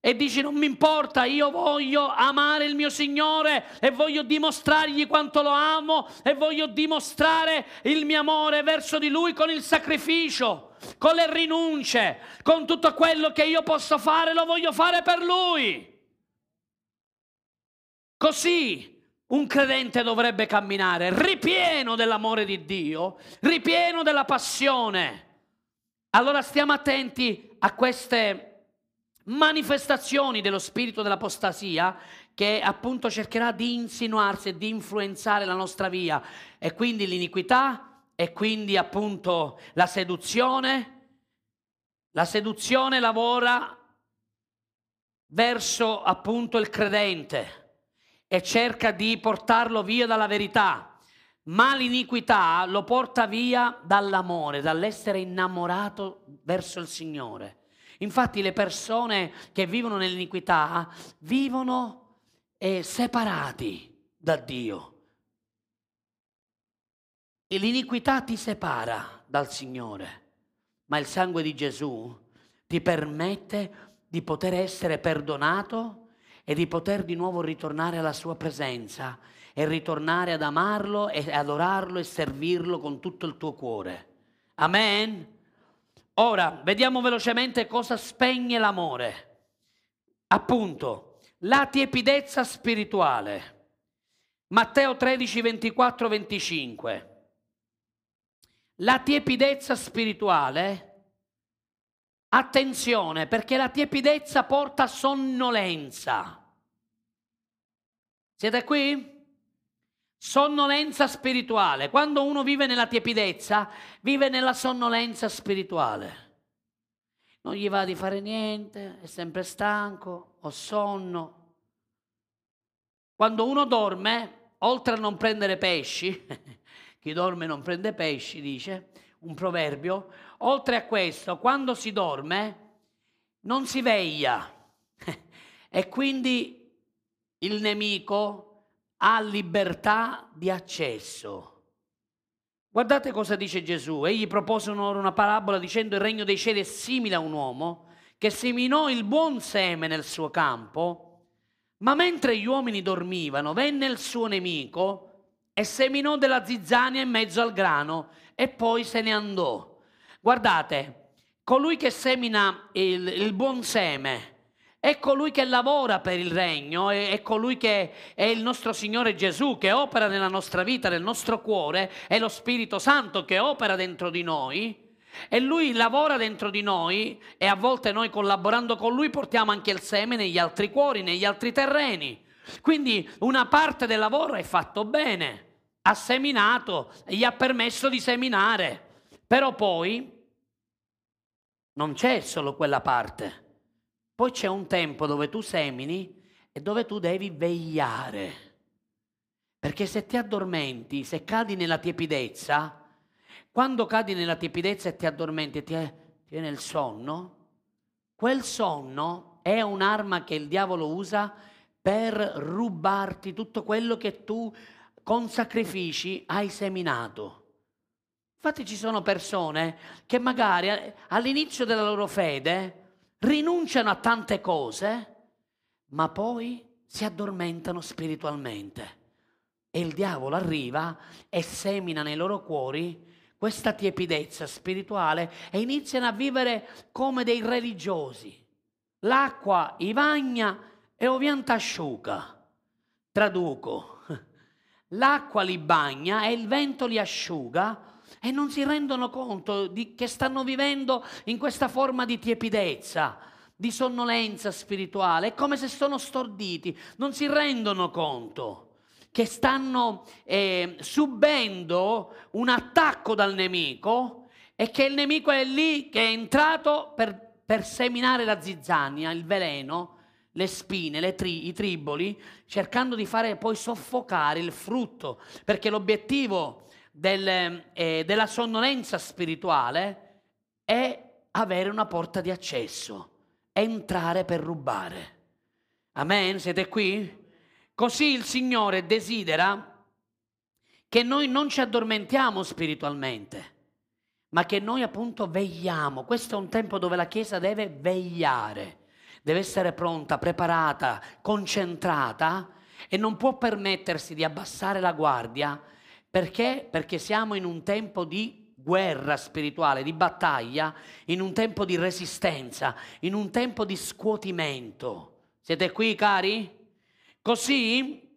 e dici non mi importa, io voglio amare il mio Signore e voglio dimostrargli quanto lo amo e voglio dimostrare il mio amore verso di Lui con il sacrificio, con le rinunce, con tutto quello che io posso fare, lo voglio fare per Lui. Così un credente dovrebbe camminare, ripieno dell'amore di Dio, ripieno della passione. Allora stiamo attenti a queste manifestazioni dello spirito dell'apostasia che appunto cercherà di insinuarsi e di influenzare la nostra via e quindi l'iniquità e quindi appunto la seduzione. La seduzione lavora verso appunto il credente e cerca di portarlo via dalla verità, ma l'iniquità lo porta via dall'amore, dall'essere innamorato verso il Signore. Infatti le persone che vivono nell'iniquità vivono eh, separati da Dio. E l'iniquità ti separa dal Signore, ma il sangue di Gesù ti permette di poter essere perdonato e di poter di nuovo ritornare alla sua presenza e ritornare ad amarlo e adorarlo e servirlo con tutto il tuo cuore. Amen. Ora, vediamo velocemente cosa spegne l'amore. Appunto, la tiepidezza spirituale. Matteo 13, 24, 25. La tiepidezza spirituale, attenzione, perché la tiepidezza porta sonnolenza. Siete qui? Sonnolenza spirituale. Quando uno vive nella tiepidezza, vive nella sonnolenza spirituale. Non gli va di fare niente, è sempre stanco, ho sonno. Quando uno dorme, oltre a non prendere pesci, chi dorme non prende pesci, dice un proverbio, oltre a questo, quando si dorme, non si veglia e quindi il nemico ha libertà di accesso. Guardate cosa dice Gesù. Egli propose un'ora una parabola dicendo il regno dei cieli è simile a un uomo che seminò il buon seme nel suo campo, ma mentre gli uomini dormivano venne il suo nemico e seminò della zizzania in mezzo al grano e poi se ne andò. Guardate, colui che semina il, il buon seme è colui che lavora per il regno, è, è, colui che è il nostro Signore Gesù, che opera nella nostra vita, nel nostro cuore, è lo Spirito Santo che opera dentro di noi. E lui lavora dentro di noi e a volte noi collaborando con lui portiamo anche il seme negli altri cuori, negli altri terreni. Quindi una parte del lavoro è fatto bene, ha seminato, gli ha permesso di seminare, però poi non c'è solo quella parte poi c'è un tempo dove tu semini e dove tu devi vegliare. Perché se ti addormenti, se cadi nella tiepidezza, quando cadi nella tiepidezza e ti addormenti e ti, ti viene il sonno, quel sonno è un'arma che il diavolo usa per rubarti tutto quello che tu con sacrifici hai seminato. Infatti ci sono persone che magari all'inizio della loro fede rinunciano a tante cose, ma poi si addormentano spiritualmente. E il diavolo arriva e semina nei loro cuori questa tiepidezza spirituale e iniziano a vivere come dei religiosi. L'acqua i bagna e ovviamente asciuga. Traduco, l'acqua li bagna e il vento li asciuga e non si rendono conto di, che stanno vivendo in questa forma di tiepidezza, di sonnolenza spirituale, è come se sono storditi, non si rendono conto che stanno eh, subendo un attacco dal nemico e che il nemico è lì che è entrato per, per seminare la zizzania, il veleno, le spine, le tri, i triboli, cercando di fare poi soffocare il frutto, perché l'obiettivo del, eh, della sonnolenza spirituale è avere una porta di accesso, entrare per rubare. Amen? Siete qui? Così il Signore desidera che noi non ci addormentiamo spiritualmente, ma che noi appunto vegliamo. Questo è un tempo dove la Chiesa deve vegliare, deve essere pronta, preparata, concentrata e non può permettersi di abbassare la guardia perché? Perché siamo in un tempo di guerra spirituale, di battaglia, in un tempo di resistenza, in un tempo di scuotimento. Siete qui, cari? Così,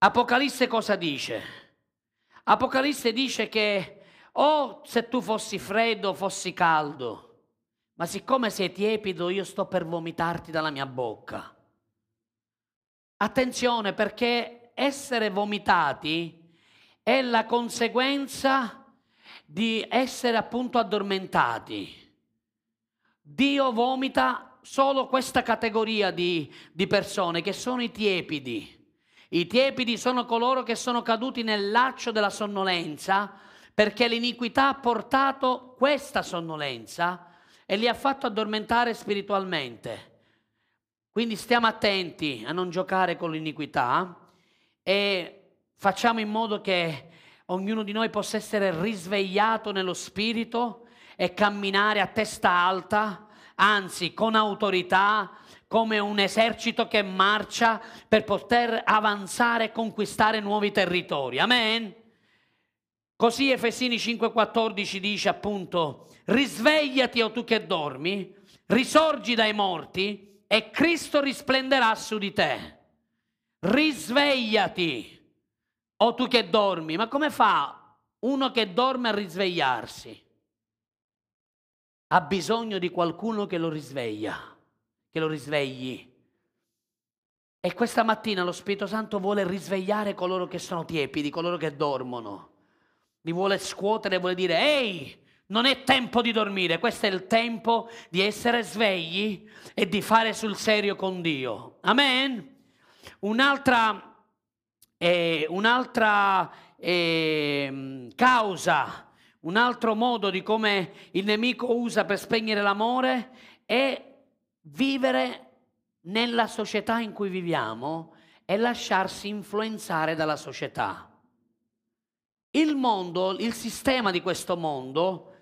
Apocalisse cosa dice? Apocalisse dice che o oh, se tu fossi freddo, fossi caldo, ma siccome sei tiepido, io sto per vomitarti dalla mia bocca. Attenzione perché essere vomitati è la conseguenza di essere appunto addormentati. Dio vomita solo questa categoria di, di persone che sono i tiepidi. I tiepidi sono coloro che sono caduti nel laccio della sonnolenza perché l'iniquità ha portato questa sonnolenza e li ha fatto addormentare spiritualmente. Quindi stiamo attenti a non giocare con l'iniquità e facciamo in modo che ognuno di noi possa essere risvegliato nello spirito e camminare a testa alta, anzi con autorità, come un esercito che marcia per poter avanzare e conquistare nuovi territori. Amen. Così Efesini 5:14 dice appunto, risvegliati o tu che dormi, risorgi dai morti e Cristo risplenderà su di te. Risvegliati o tu che dormi. Ma come fa uno che dorme a risvegliarsi? Ha bisogno di qualcuno che lo risveglia che lo risvegli. E questa mattina lo Spirito Santo vuole risvegliare coloro che sono tiepidi, coloro che dormono. Li vuole scuotere, vuole dire, ehi, non è tempo di dormire, questo è il tempo di essere svegli e di fare sul serio con Dio. Amen. Un'altra, eh, un'altra eh, causa, un altro modo di come il nemico usa per spegnere l'amore è vivere nella società in cui viviamo e lasciarsi influenzare dalla società. Il mondo, il sistema di questo mondo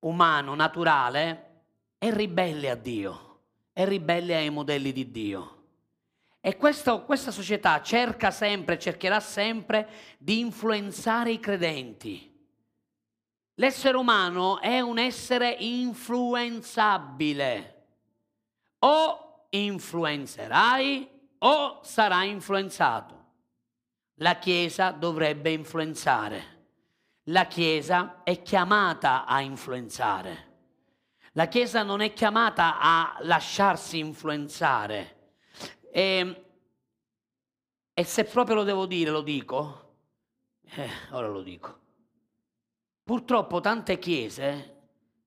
umano, naturale, è ribelle a Dio, è ribelle ai modelli di Dio. E questo, questa società cerca sempre, cercherà sempre di influenzare i credenti. L'essere umano è un essere influenzabile o influenzerai o sarai influenzato. La Chiesa dovrebbe influenzare. La Chiesa è chiamata a influenzare. La Chiesa non è chiamata a lasciarsi influenzare. E, e se proprio lo devo dire, lo dico. Eh, ora lo dico. Purtroppo tante chiese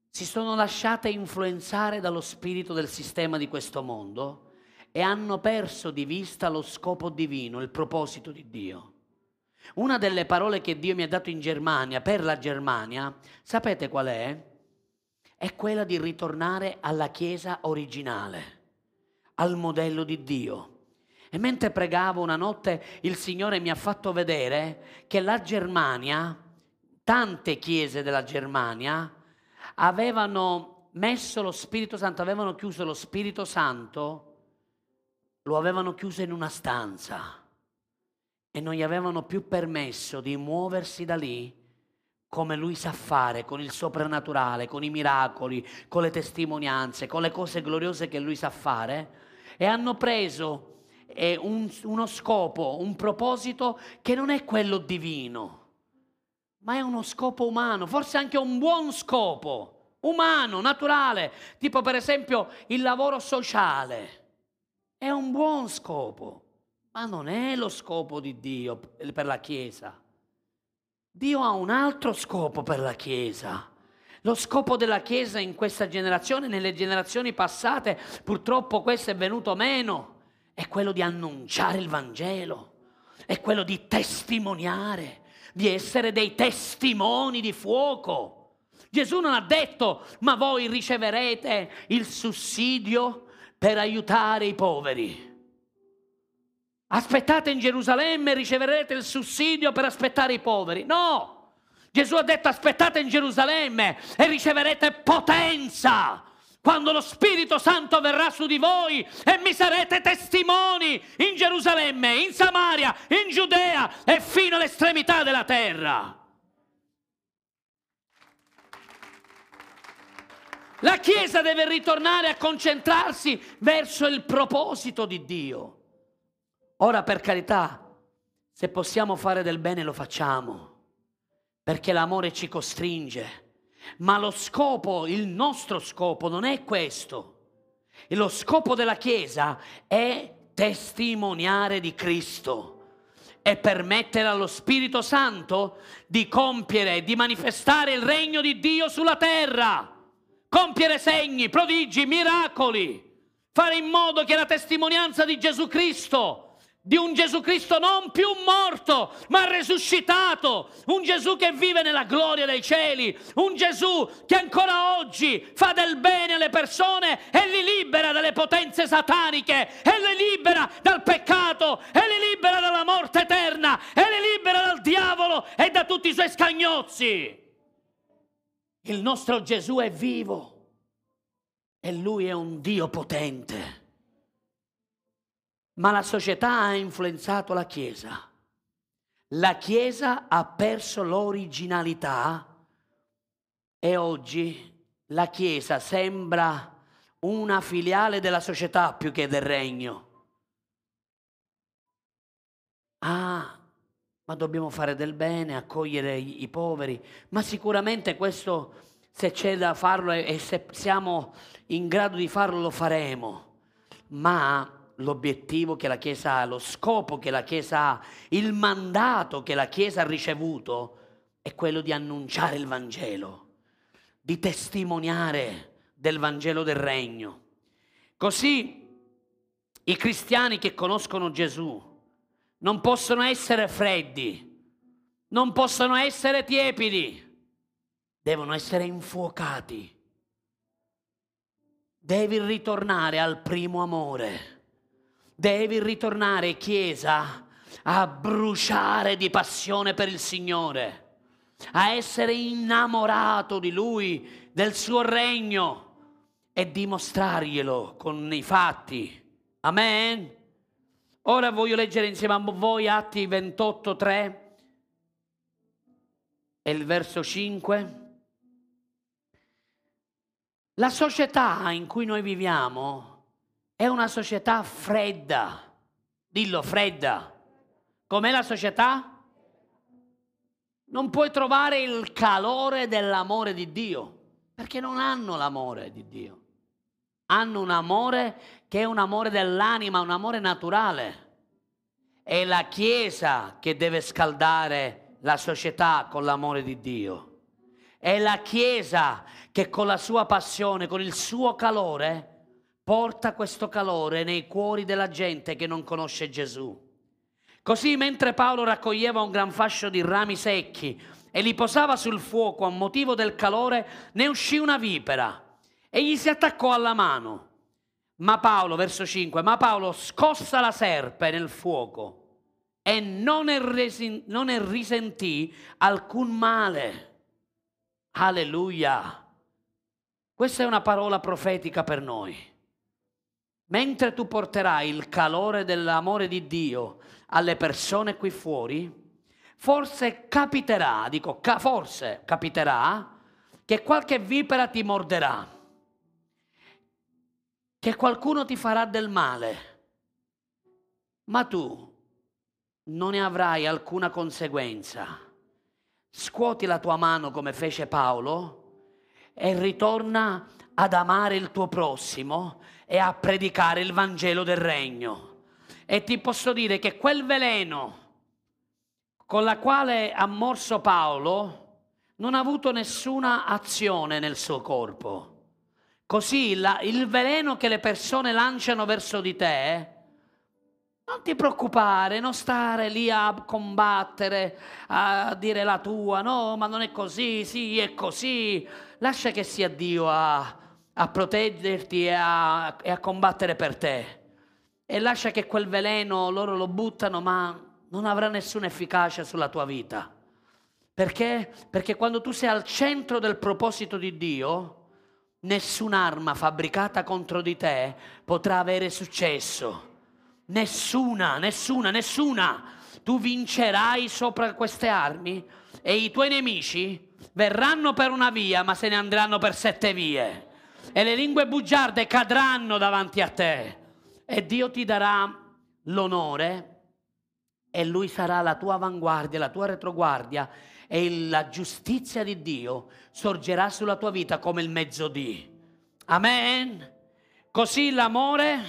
si sono lasciate influenzare dallo spirito del sistema di questo mondo e hanno perso di vista lo scopo divino, il proposito di Dio. Una delle parole che Dio mi ha dato in Germania, per la Germania, sapete qual è? È quella di ritornare alla Chiesa originale, al modello di Dio. E mentre pregavo una notte il Signore mi ha fatto vedere che la Germania, tante chiese della Germania, avevano messo lo Spirito Santo, avevano chiuso lo Spirito Santo, lo avevano chiuso in una stanza e non gli avevano più permesso di muoversi da lì come lui sa fare, con il soprannaturale, con i miracoli, con le testimonianze, con le cose gloriose che lui sa fare, e hanno preso eh, un, uno scopo, un proposito che non è quello divino ma è uno scopo umano, forse anche un buon scopo, umano, naturale, tipo per esempio il lavoro sociale. È un buon scopo, ma non è lo scopo di Dio per la Chiesa. Dio ha un altro scopo per la Chiesa. Lo scopo della Chiesa in questa generazione, nelle generazioni passate, purtroppo questo è venuto meno, è quello di annunciare il Vangelo, è quello di testimoniare di essere dei testimoni di fuoco. Gesù non ha detto, ma voi riceverete il sussidio per aiutare i poveri. Aspettate in Gerusalemme e riceverete il sussidio per aspettare i poveri. No! Gesù ha detto aspettate in Gerusalemme e riceverete potenza quando lo Spirito Santo verrà su di voi e mi sarete testimoni in Gerusalemme, in Samaria, in Giudea e fino all'estremità della terra. La Chiesa deve ritornare a concentrarsi verso il proposito di Dio. Ora, per carità, se possiamo fare del bene lo facciamo, perché l'amore ci costringe. Ma lo scopo, il nostro scopo non è questo. E lo scopo della Chiesa è testimoniare di Cristo e permettere allo Spirito Santo di compiere, di manifestare il regno di Dio sulla terra, compiere segni, prodigi, miracoli, fare in modo che la testimonianza di Gesù Cristo di un Gesù Cristo non più morto, ma risuscitato, un Gesù che vive nella gloria dei cieli, un Gesù che ancora oggi fa del bene alle persone e li libera dalle potenze sataniche, e li libera dal peccato, e li libera dalla morte eterna, e li libera dal diavolo e da tutti i suoi scagnozzi. Il nostro Gesù è vivo e lui è un Dio potente ma la società ha influenzato la Chiesa. La Chiesa ha perso l'originalità e oggi la Chiesa sembra una filiale della società più che del regno. Ah, ma dobbiamo fare del bene, accogliere i, poveri, ma sicuramente questo, se c'è da farlo e se siamo in grado di farlo, lo faremo. Ma l'obiettivo che la Chiesa ha, lo scopo che la Chiesa ha, il mandato che la Chiesa ha ricevuto è quello di annunciare il Vangelo, di testimoniare del Vangelo del Regno. Così i cristiani che conoscono Gesù non possono essere freddi, non possono essere tiepidi, devono essere infuocati. Devi ritornare al primo amore Devi ritornare, Chiesa, a bruciare di passione per il Signore, a essere innamorato di Lui, del suo regno e dimostrarglielo con i fatti. Amen. Ora voglio leggere insieme a voi Atti 28, 3 e il verso 5. La società in cui noi viviamo è una società fredda. Dillo, fredda. Com'è la società? Non puoi trovare il calore dell'amore di Dio, perché non hanno l'amore di Dio. Hanno un amore che è un amore dell'anima, un amore naturale. È la Chiesa che deve scaldare la società con l'amore di Dio. È la Chiesa che con la sua passione, con il suo calore, porta questo calore nei cuori della gente che non conosce Gesù. Così mentre Paolo raccoglieva un gran fascio di rami secchi e li posava sul fuoco a motivo del calore, ne uscì una vipera e gli si attaccò alla mano. Ma Paolo, verso 5, ma Paolo scossa la serpe nel fuoco e non ne, resi, non ne risentì alcun male. Alleluia. Questa è una parola profetica per noi mentre tu porterai il calore dell'amore di Dio alle persone qui fuori, forse capiterà, dico ca- forse capiterà, che qualche vipera ti morderà, che qualcuno ti farà del male, ma tu non ne avrai alcuna conseguenza. Scuoti la tua mano come fece Paolo e ritorna ad amare il tuo prossimo e a predicare il Vangelo del Regno. E ti posso dire che quel veleno con la quale ha morso Paolo non ha avuto nessuna azione nel suo corpo. Così la, il veleno che le persone lanciano verso di te, non ti preoccupare, non stare lì a combattere, a dire la tua, no, ma non è così, sì, è così. Lascia che sia Dio a, a proteggerti e a, e a combattere per te. E lascia che quel veleno loro lo buttano, ma non avrà nessuna efficacia sulla tua vita. Perché? Perché quando tu sei al centro del proposito di Dio, nessun'arma fabbricata contro di te potrà avere successo. Nessuna, nessuna, nessuna. Tu vincerai sopra queste armi e i tuoi nemici verranno per una via, ma se ne andranno per sette vie e le lingue bugiarde cadranno davanti a te e Dio ti darà l'onore e lui sarà la tua avanguardia, la tua retroguardia e la giustizia di Dio sorgerà sulla tua vita come il mezzodì. Amen. Così l'amore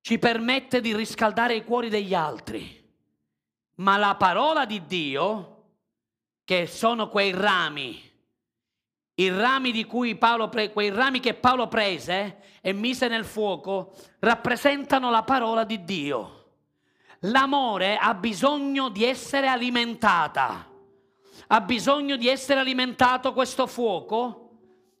ci permette di riscaldare i cuori degli altri, ma la parola di Dio, che sono quei rami i rami, di cui Paolo pre- quei rami che Paolo prese e mise nel fuoco rappresentano la parola di Dio. L'amore ha bisogno di essere alimentata, ha bisogno di essere alimentato questo fuoco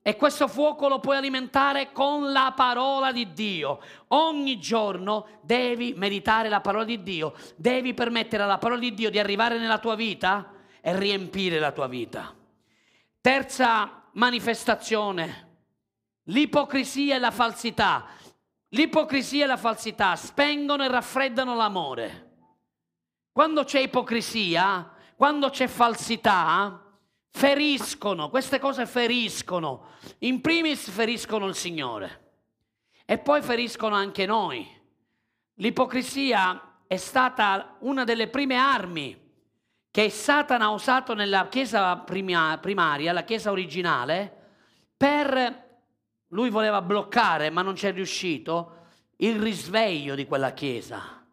e questo fuoco lo puoi alimentare con la parola di Dio. Ogni giorno devi meditare la parola di Dio, devi permettere alla parola di Dio di arrivare nella tua vita e riempire la tua vita. Terza manifestazione, l'ipocrisia e la falsità. L'ipocrisia e la falsità spengono e raffreddano l'amore. Quando c'è ipocrisia, quando c'è falsità, feriscono, queste cose feriscono. In primis feriscono il Signore e poi feriscono anche noi. L'ipocrisia è stata una delle prime armi che Satana ha usato nella chiesa primaria, la chiesa originale, per, lui voleva bloccare, ma non c'è riuscito, il risveglio di quella chiesa.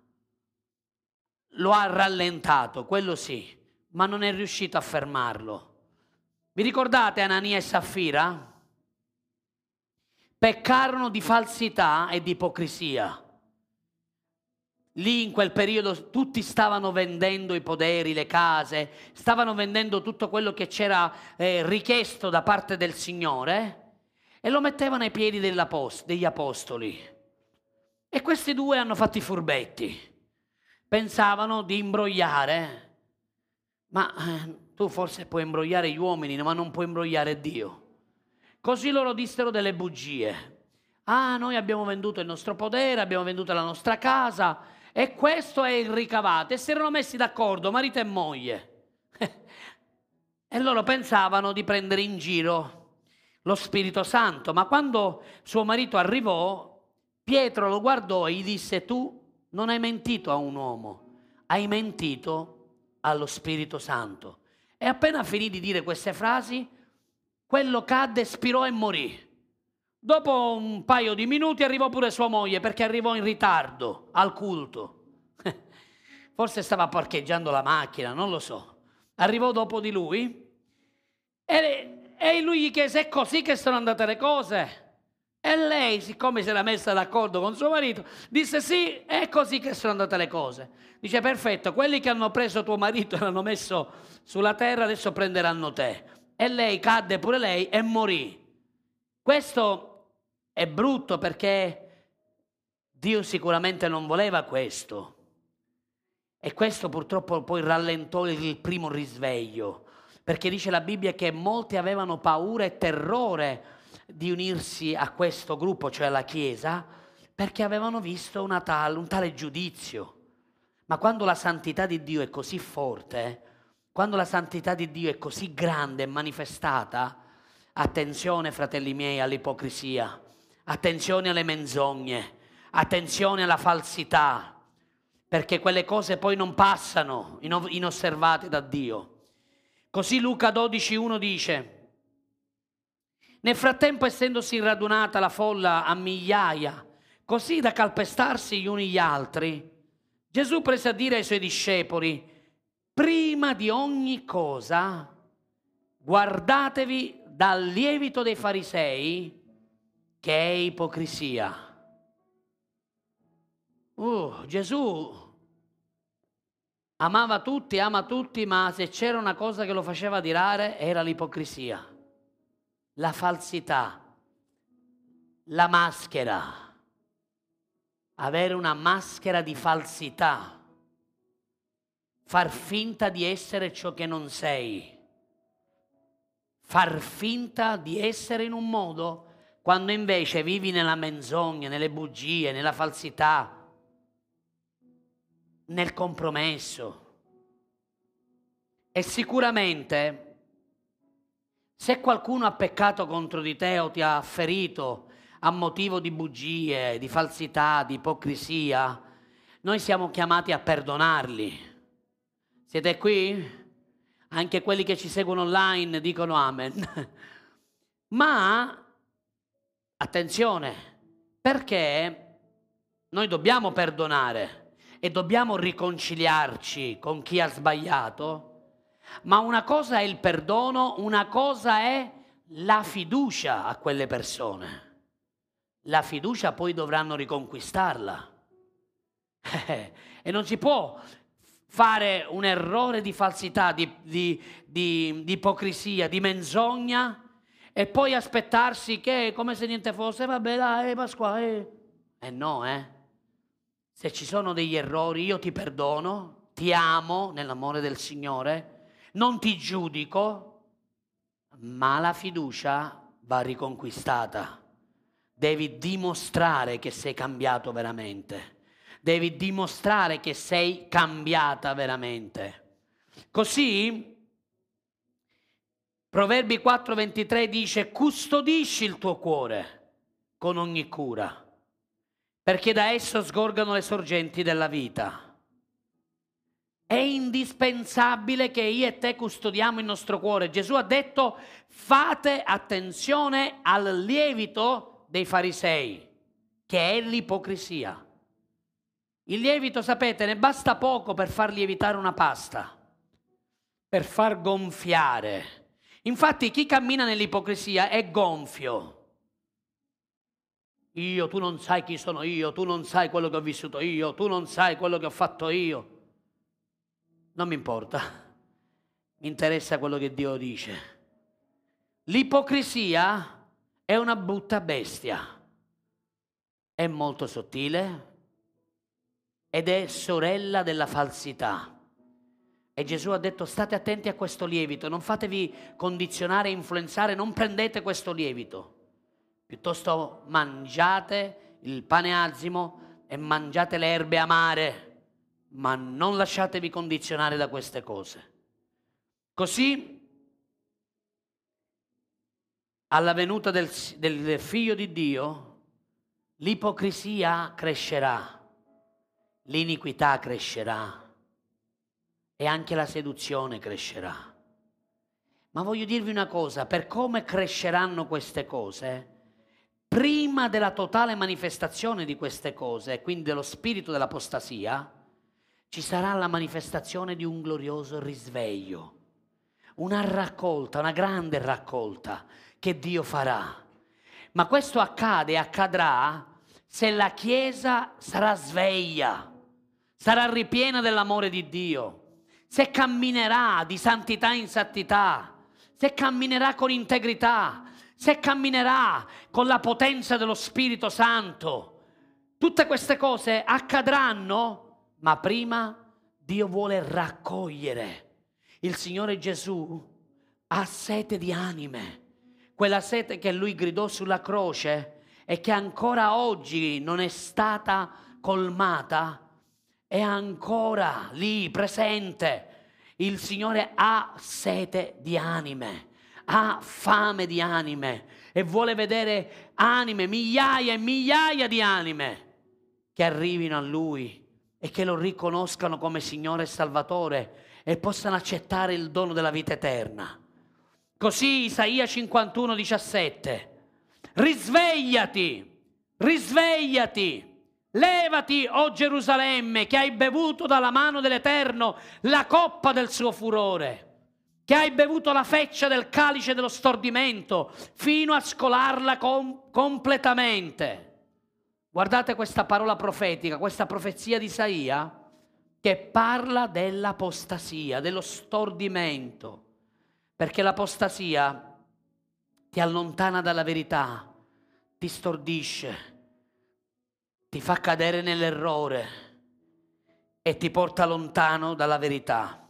Lo ha rallentato, quello sì, ma non è riuscito a fermarlo. Vi ricordate Anania e Saffira? Peccarono di falsità e di ipocrisia. Lì in quel periodo tutti stavano vendendo i poderi, le case, stavano vendendo tutto quello che c'era eh, richiesto da parte del Signore e lo mettevano ai piedi degli apostoli. E questi due hanno fatto i furbetti. Pensavano di imbrogliare, ma eh, tu forse puoi imbrogliare gli uomini, ma non puoi imbrogliare Dio. Così loro dissero delle bugie. Ah, noi abbiamo venduto il nostro potere, abbiamo venduto la nostra casa e questo è il ricavato. E si erano messi d'accordo, marito e moglie. e loro pensavano di prendere in giro lo Spirito Santo. Ma quando suo marito arrivò, Pietro lo guardò e gli disse, tu non hai mentito a un uomo, hai mentito allo Spirito Santo. E appena finì di dire queste frasi, quello cadde, spirò e morì. Dopo un paio di minuti arrivò pure sua moglie perché arrivò in ritardo al culto. Forse stava parcheggiando la macchina, non lo so. Arrivò dopo di lui e, e lui gli chiese: È così che sono andate le cose? E lei, siccome si era messa d'accordo con suo marito, disse: Sì, è così che sono andate le cose. Dice: Perfetto, quelli che hanno preso tuo marito e l'hanno messo sulla terra adesso prenderanno te. E lei cadde pure lei e morì. Questo è brutto perché Dio sicuramente non voleva questo. E questo purtroppo poi rallentò il primo risveglio, perché dice la Bibbia che molti avevano paura e terrore di unirsi a questo gruppo, cioè alla Chiesa, perché avevano visto tal, un tale giudizio. Ma quando la santità di Dio è così forte, quando la santità di Dio è così grande e manifestata, attenzione fratelli miei all'ipocrisia, attenzione alle menzogne, attenzione alla falsità, perché quelle cose poi non passano inosservate da Dio. Così Luca 12.1 dice, nel frattempo essendosi radunata la folla a migliaia, così da calpestarsi gli uni gli altri, Gesù prese a dire ai suoi discepoli, prima di ogni cosa guardatevi dal lievito dei farisei che è ipocrisia. Uh, Gesù amava tutti, ama tutti, ma se c'era una cosa che lo faceva dirare era l'ipocrisia, la falsità, la maschera, avere una maschera di falsità. Far finta di essere ciò che non sei, far finta di essere in un modo quando invece vivi nella menzogna, nelle bugie, nella falsità, nel compromesso. E sicuramente se qualcuno ha peccato contro di te o ti ha ferito a motivo di bugie, di falsità, di ipocrisia, noi siamo chiamati a perdonarli siete qui? Anche quelli che ci seguono online dicono amen. Ma attenzione, perché noi dobbiamo perdonare e dobbiamo riconciliarci con chi ha sbagliato, ma una cosa è il perdono, una cosa è la fiducia a quelle persone. La fiducia poi dovranno riconquistarla. E non si può fare un errore di falsità, di, di, di, di ipocrisia, di menzogna e poi aspettarsi che come se niente fosse, vabbè dai Pasquale. Eh no, eh. Se ci sono degli errori io ti perdono, ti amo nell'amore del Signore, non ti giudico, ma la fiducia va riconquistata. Devi dimostrare che sei cambiato veramente. Devi dimostrare che sei cambiata veramente. Così Proverbi 4:23 dice custodisci il tuo cuore con ogni cura, perché da esso sgorgano le sorgenti della vita. È indispensabile che io e te custodiamo il nostro cuore. Gesù ha detto fate attenzione al lievito dei farisei, che è l'ipocrisia. Il lievito, sapete, ne basta poco per far lievitare una pasta, per far gonfiare Infatti chi cammina nell'ipocrisia è gonfio. Io, tu non sai chi sono io, tu non sai quello che ho vissuto io, tu non sai quello che ho fatto io. Non mi importa, mi interessa quello che Dio dice. L'ipocrisia è una brutta bestia, è molto sottile ed è sorella della falsità. E Gesù ha detto state attenti a questo lievito, non fatevi condizionare influenzare, non prendete questo lievito. Piuttosto mangiate il pane azimo e mangiate le erbe amare, ma non lasciatevi condizionare da queste cose. Così, alla venuta del, del figlio di Dio, l'ipocrisia crescerà, l'iniquità crescerà e anche la seduzione crescerà. Ma voglio dirvi una cosa, per come cresceranno queste cose, prima della totale manifestazione di queste cose, quindi dello spirito dell'apostasia, ci sarà la manifestazione di un glorioso risveglio, una raccolta, una grande raccolta che Dio farà. Ma questo accade e accadrà se la Chiesa sarà sveglia, sarà ripiena dell'amore di Dio se camminerà di santità in santità, se camminerà con integrità, se camminerà con la potenza dello Spirito Santo. Tutte queste cose accadranno, ma prima Dio vuole raccogliere. Il Signore Gesù ha sete di anime, quella sete che lui gridò sulla croce e che ancora oggi non è stata colmata è ancora lì presente. Il Signore ha sete di anime, ha fame di anime e vuole vedere anime, migliaia e migliaia di anime che arrivino a Lui e che lo riconoscano come Signore e Salvatore e possano accettare il dono della vita eterna. Così Isaia 51, 17. Risvegliati, risvegliati Levati, o oh Gerusalemme, che hai bevuto dalla mano dell'Eterno la coppa del suo furore, che hai bevuto la feccia del calice dello stordimento, fino a scolarla com- completamente. Guardate questa parola profetica, questa profezia di Isaia, che parla dell'apostasia, dello stordimento, perché l'apostasia ti allontana dalla verità, ti stordisce ti fa cadere nell'errore e ti porta lontano dalla verità.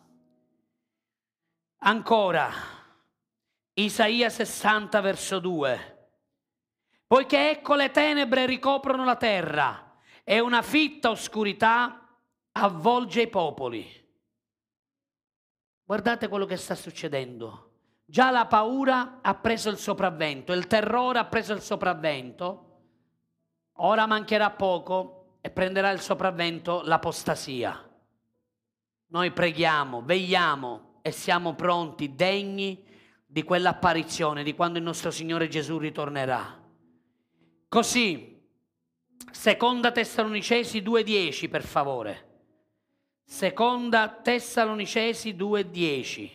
Ancora, Isaia 60 verso 2. Poiché ecco le tenebre ricoprono la terra e una fitta oscurità avvolge i popoli. Guardate quello che sta succedendo. Già la paura ha preso il sopravvento, il terrore ha preso il sopravvento Ora mancherà poco e prenderà il sopravvento l'apostasia. Noi preghiamo, vegliamo e siamo pronti, degni di quell'apparizione, di quando il nostro Signore Gesù ritornerà. Così, seconda Tessalonicesi 2.10 per favore. Seconda Tessalonicesi 2.10.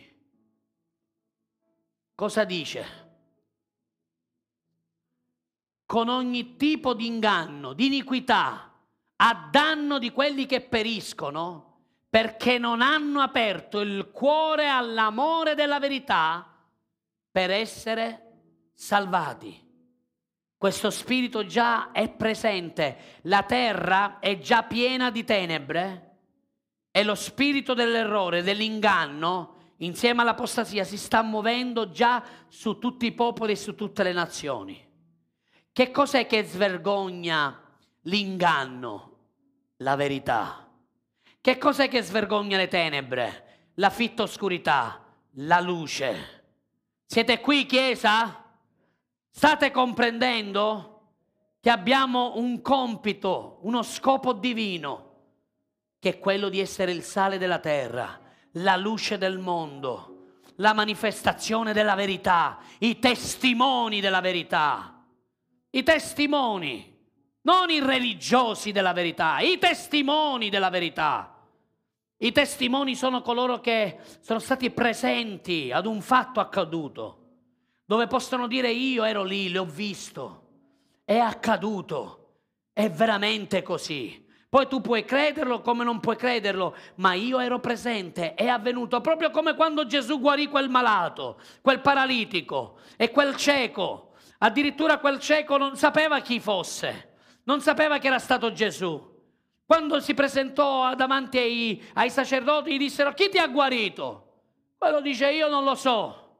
Cosa dice? Con ogni tipo di inganno, di iniquità, a danno di quelli che periscono perché non hanno aperto il cuore all'amore della verità per essere salvati. Questo spirito già è presente, la terra è già piena di tenebre e lo spirito dell'errore, dell'inganno, insieme all'apostasia, si sta muovendo già su tutti i popoli e su tutte le nazioni. Che cos'è che svergogna l'inganno? La verità. Che cos'è che svergogna le tenebre? La fitta oscurità, la luce. Siete qui, Chiesa? State comprendendo che abbiamo un compito, uno scopo divino, che è quello di essere il sale della terra, la luce del mondo, la manifestazione della verità, i testimoni della verità, i testimoni, non i religiosi della verità, i testimoni della verità. I testimoni sono coloro che sono stati presenti ad un fatto accaduto, dove possono dire io ero lì, l'ho visto, è accaduto, è veramente così. Poi tu puoi crederlo come non puoi crederlo, ma io ero presente, è avvenuto proprio come quando Gesù guarì quel malato, quel paralitico e quel cieco. Addirittura quel cieco non sapeva chi fosse, non sapeva che era stato Gesù. Quando si presentò davanti ai, ai sacerdoti, gli dissero chi ti ha guarito? Quello dice io non lo so,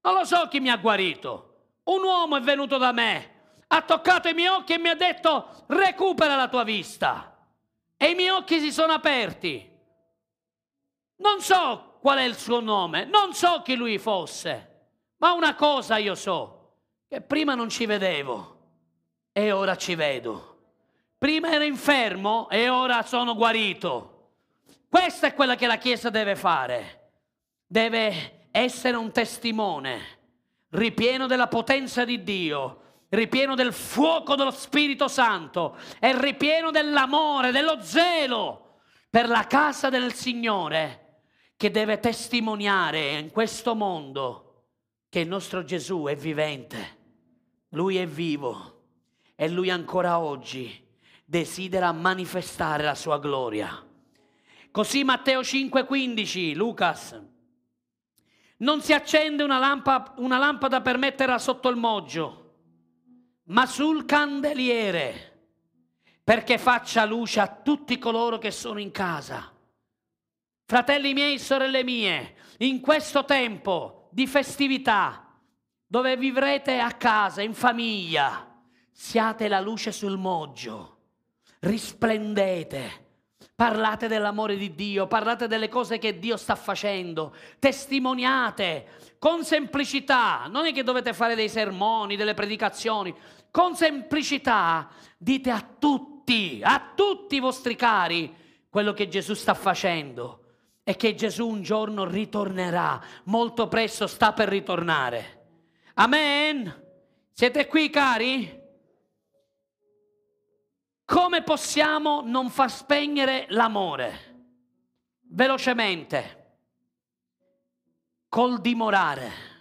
non lo so chi mi ha guarito. Un uomo è venuto da me, ha toccato i miei occhi e mi ha detto recupera la tua vista e i miei occhi si sono aperti. Non so qual è il suo nome, non so chi lui fosse, ma una cosa io so, che prima non ci vedevo e ora ci vedo. Prima ero infermo e ora sono guarito. Questa è quella che la Chiesa deve fare. Deve essere un testimone ripieno della potenza di Dio ripieno del fuoco dello Spirito Santo, è ripieno dell'amore, dello zelo per la casa del Signore che deve testimoniare in questo mondo che il nostro Gesù è vivente, Lui è vivo e Lui ancora oggi desidera manifestare la sua gloria. Così Matteo 5:15, Lucas, non si accende una, lampa, una lampada per metterla sotto il moggio ma sul candeliere, perché faccia luce a tutti coloro che sono in casa. Fratelli miei, sorelle mie, in questo tempo di festività, dove vivrete a casa, in famiglia, siate la luce sul moggio, risplendete. Parlate dell'amore di Dio, parlate delle cose che Dio sta facendo, testimoniate con semplicità. Non è che dovete fare dei sermoni, delle predicazioni, con semplicità dite a tutti, a tutti i vostri cari, quello che Gesù sta facendo e che Gesù un giorno ritornerà, molto presto sta per ritornare. Amen. Siete qui cari? Come possiamo non far spegnere l'amore? Velocemente, col dimorare.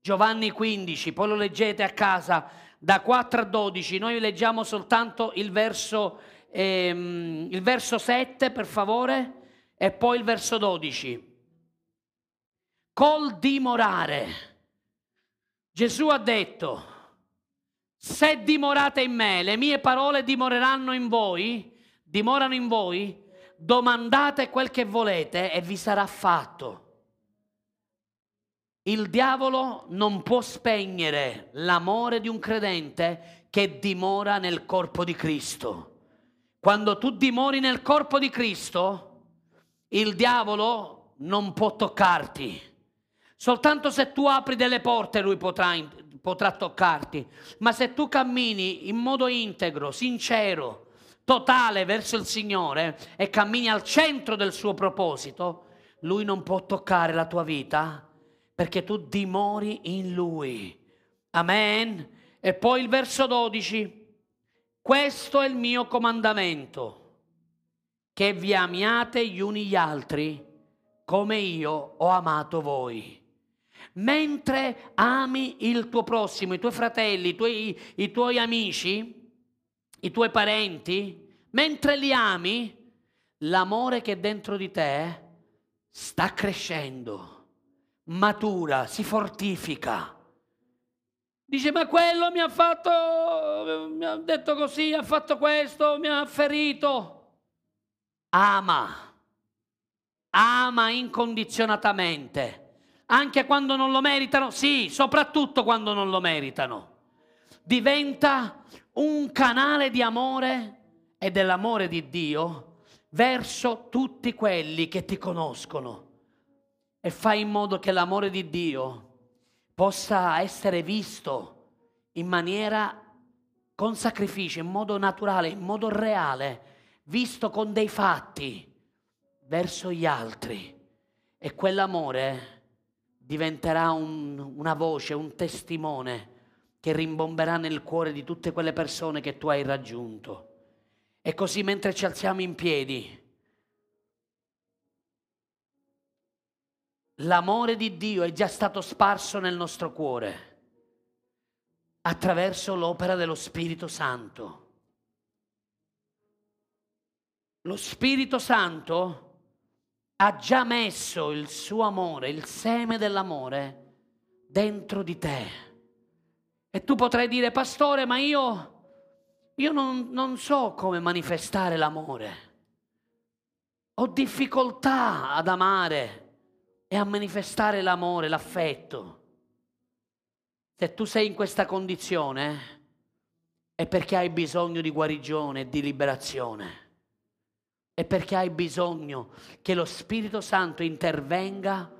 Giovanni 15, poi lo leggete a casa da 4 a 12, noi leggiamo soltanto il verso, ehm, il verso 7 per favore e poi il verso 12. Col dimorare. Gesù ha detto, se dimorate in me, le mie parole dimoreranno in voi, dimorano in voi, domandate quel che volete e vi sarà fatto. Il diavolo non può spegnere l'amore di un credente che dimora nel corpo di Cristo. Quando tu dimori nel corpo di Cristo, il diavolo non può toccarti. Soltanto se tu apri delle porte lui potrà, potrà toccarti. Ma se tu cammini in modo integro, sincero, totale verso il Signore e cammini al centro del suo proposito, lui non può toccare la tua vita perché tu dimori in Lui. Amen. E poi il verso 12. Questo è il mio comandamento, che vi amiate gli uni gli altri come io ho amato voi. Mentre ami il tuo prossimo, i tuoi fratelli, i tuoi, i tuoi amici, i tuoi parenti, mentre li ami, l'amore che è dentro di te sta crescendo, matura, si fortifica. Dice, ma quello mi ha fatto, mi ha detto così, ha fatto questo, mi ha ferito. Ama, ama incondizionatamente, anche quando non lo meritano, sì, soprattutto quando non lo meritano. Diventa un canale di amore e dell'amore di Dio verso tutti quelli che ti conoscono e fai in modo che l'amore di Dio possa essere visto in maniera con sacrificio, in modo naturale, in modo reale, visto con dei fatti verso gli altri. E quell'amore diventerà un, una voce, un testimone che rimbomberà nel cuore di tutte quelle persone che tu hai raggiunto. E così mentre ci alziamo in piedi, l'amore di Dio è già stato sparso nel nostro cuore attraverso l'opera dello Spirito Santo. Lo Spirito Santo ha già messo il suo amore, il seme dell'amore dentro di te. E tu potrai dire, pastore, ma io io non, non so come manifestare l'amore. Ho difficoltà ad amare e a manifestare l'amore, l'affetto. Se tu sei in questa condizione è perché hai bisogno di guarigione e di liberazione. È perché hai bisogno che lo Spirito Santo intervenga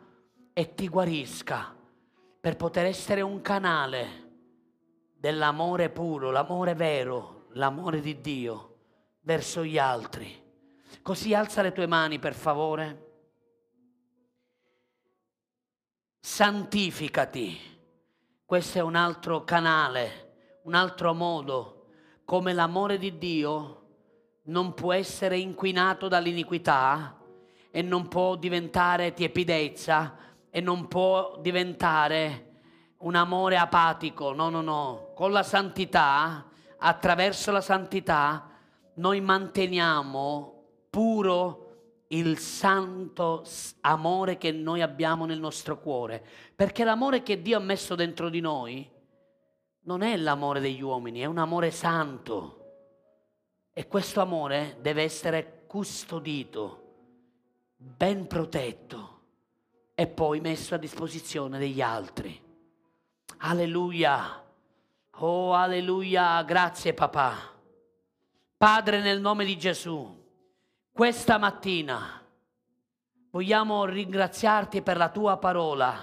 e ti guarisca per poter essere un canale dell'amore puro, l'amore vero, l'amore di Dio verso gli altri. Così alza le tue mani per favore. Santificati. Questo è un altro canale, un altro modo, come l'amore di Dio non può essere inquinato dall'iniquità e non può diventare tiepidezza e non può diventare un amore apatico. No, no, no. Con la santità attraverso la santità noi manteniamo puro il santo amore che noi abbiamo nel nostro cuore, perché l'amore che Dio ha messo dentro di noi non è l'amore degli uomini, è un amore santo. E questo amore deve essere custodito, ben protetto e poi messo a disposizione degli altri. Alleluia. Oh, alleluia, grazie papà. Padre, nel nome di Gesù, questa mattina vogliamo ringraziarti per la tua parola.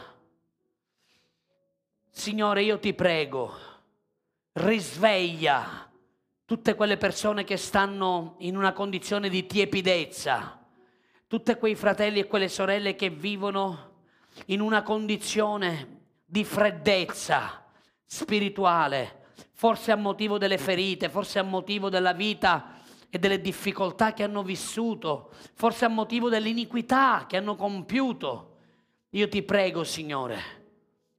Signore, io ti prego, risveglia tutte quelle persone che stanno in una condizione di tiepidezza, tutti quei fratelli e quelle sorelle che vivono in una condizione di freddezza spirituale, forse a motivo delle ferite, forse a motivo della vita e delle difficoltà che hanno vissuto, forse a motivo dell'iniquità che hanno compiuto. Io ti prego, Signore,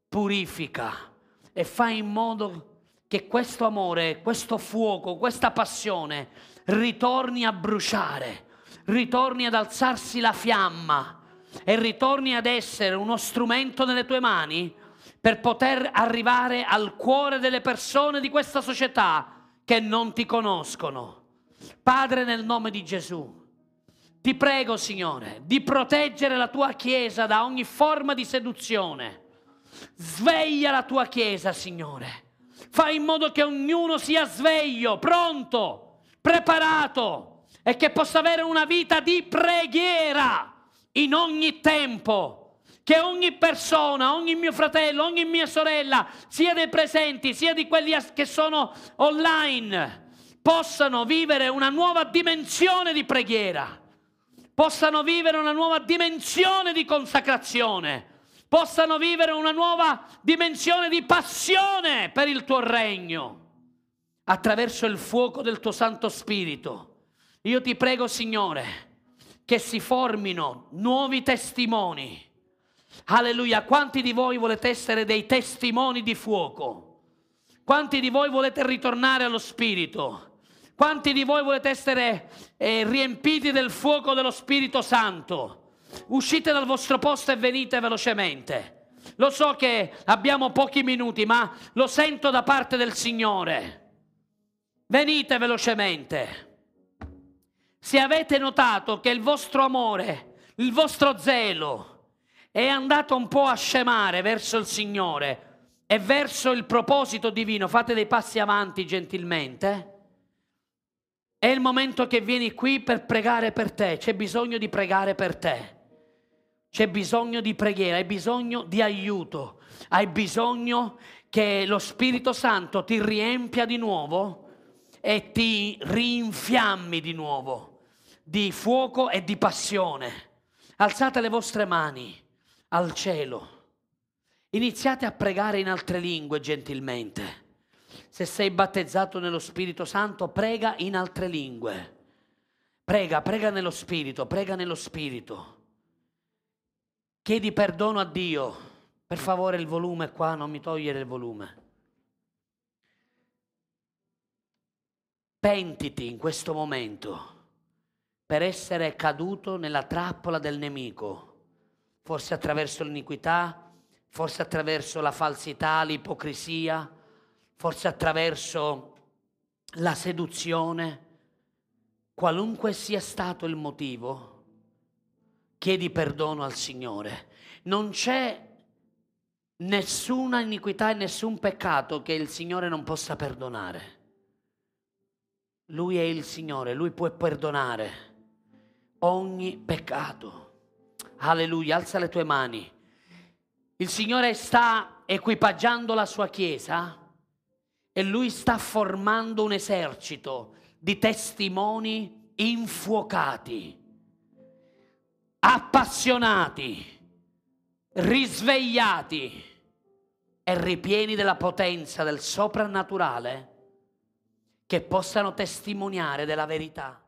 purifica e fai in modo che questo amore, questo fuoco, questa passione ritorni a bruciare, ritorni ad alzarsi la fiamma e ritorni ad essere uno strumento nelle tue mani per poter arrivare al cuore delle persone di questa società che non ti conoscono. Padre, nel nome di Gesù, ti prego, Signore, di proteggere la tua Chiesa da ogni forma di seduzione. Sveglia la tua Chiesa, Signore. Fai in modo che ognuno sia sveglio, pronto, preparato e che possa avere una vita di preghiera in ogni tempo. Che ogni persona, ogni mio fratello, ogni mia sorella, sia dei presenti, sia di quelli che sono online, possano vivere una nuova dimensione di preghiera, possano vivere una nuova dimensione di consacrazione, possano vivere una nuova dimensione di passione per il tuo regno, attraverso il fuoco del tuo Santo Spirito. Io ti prego, Signore, che si formino nuovi testimoni Alleluia, quanti di voi volete essere dei testimoni di fuoco? Quanti di voi volete ritornare allo Spirito? Quanti di voi volete essere eh, riempiti del fuoco dello Spirito Santo? Uscite dal vostro posto e venite velocemente. Lo so che abbiamo pochi minuti, ma lo sento da parte del Signore. Venite velocemente. Se avete notato che il vostro amore, il vostro zelo è andato un po' a scemare verso il Signore e verso il proposito divino, fate dei passi avanti gentilmente. È il momento che vieni qui per pregare per te, c'è bisogno di pregare per te. C'è bisogno di preghiera, hai bisogno di aiuto, hai bisogno che lo Spirito Santo ti riempia di nuovo e ti rinfiammi di nuovo di fuoco e di passione. Alzate le vostre mani al cielo. Iniziate a pregare in altre lingue gentilmente. Se sei battezzato nello Spirito Santo, prega in altre lingue. Prega, prega nello Spirito, prega nello Spirito. Chiedi perdono a Dio. Per favore il volume qua, non mi togliere il volume. Pentiti in questo momento per essere caduto nella trappola del nemico, forse attraverso l'iniquità, forse attraverso la falsità, l'ipocrisia, forse attraverso la seduzione, qualunque sia stato il motivo chiedi perdono al Signore. Non c'è nessuna iniquità e nessun peccato che il Signore non possa perdonare. Lui è il Signore, Lui può perdonare ogni peccato. Alleluia, alza le tue mani. Il Signore sta equipaggiando la sua Chiesa e Lui sta formando un esercito di testimoni infuocati appassionati, risvegliati e ripieni della potenza del soprannaturale che possano testimoniare della verità.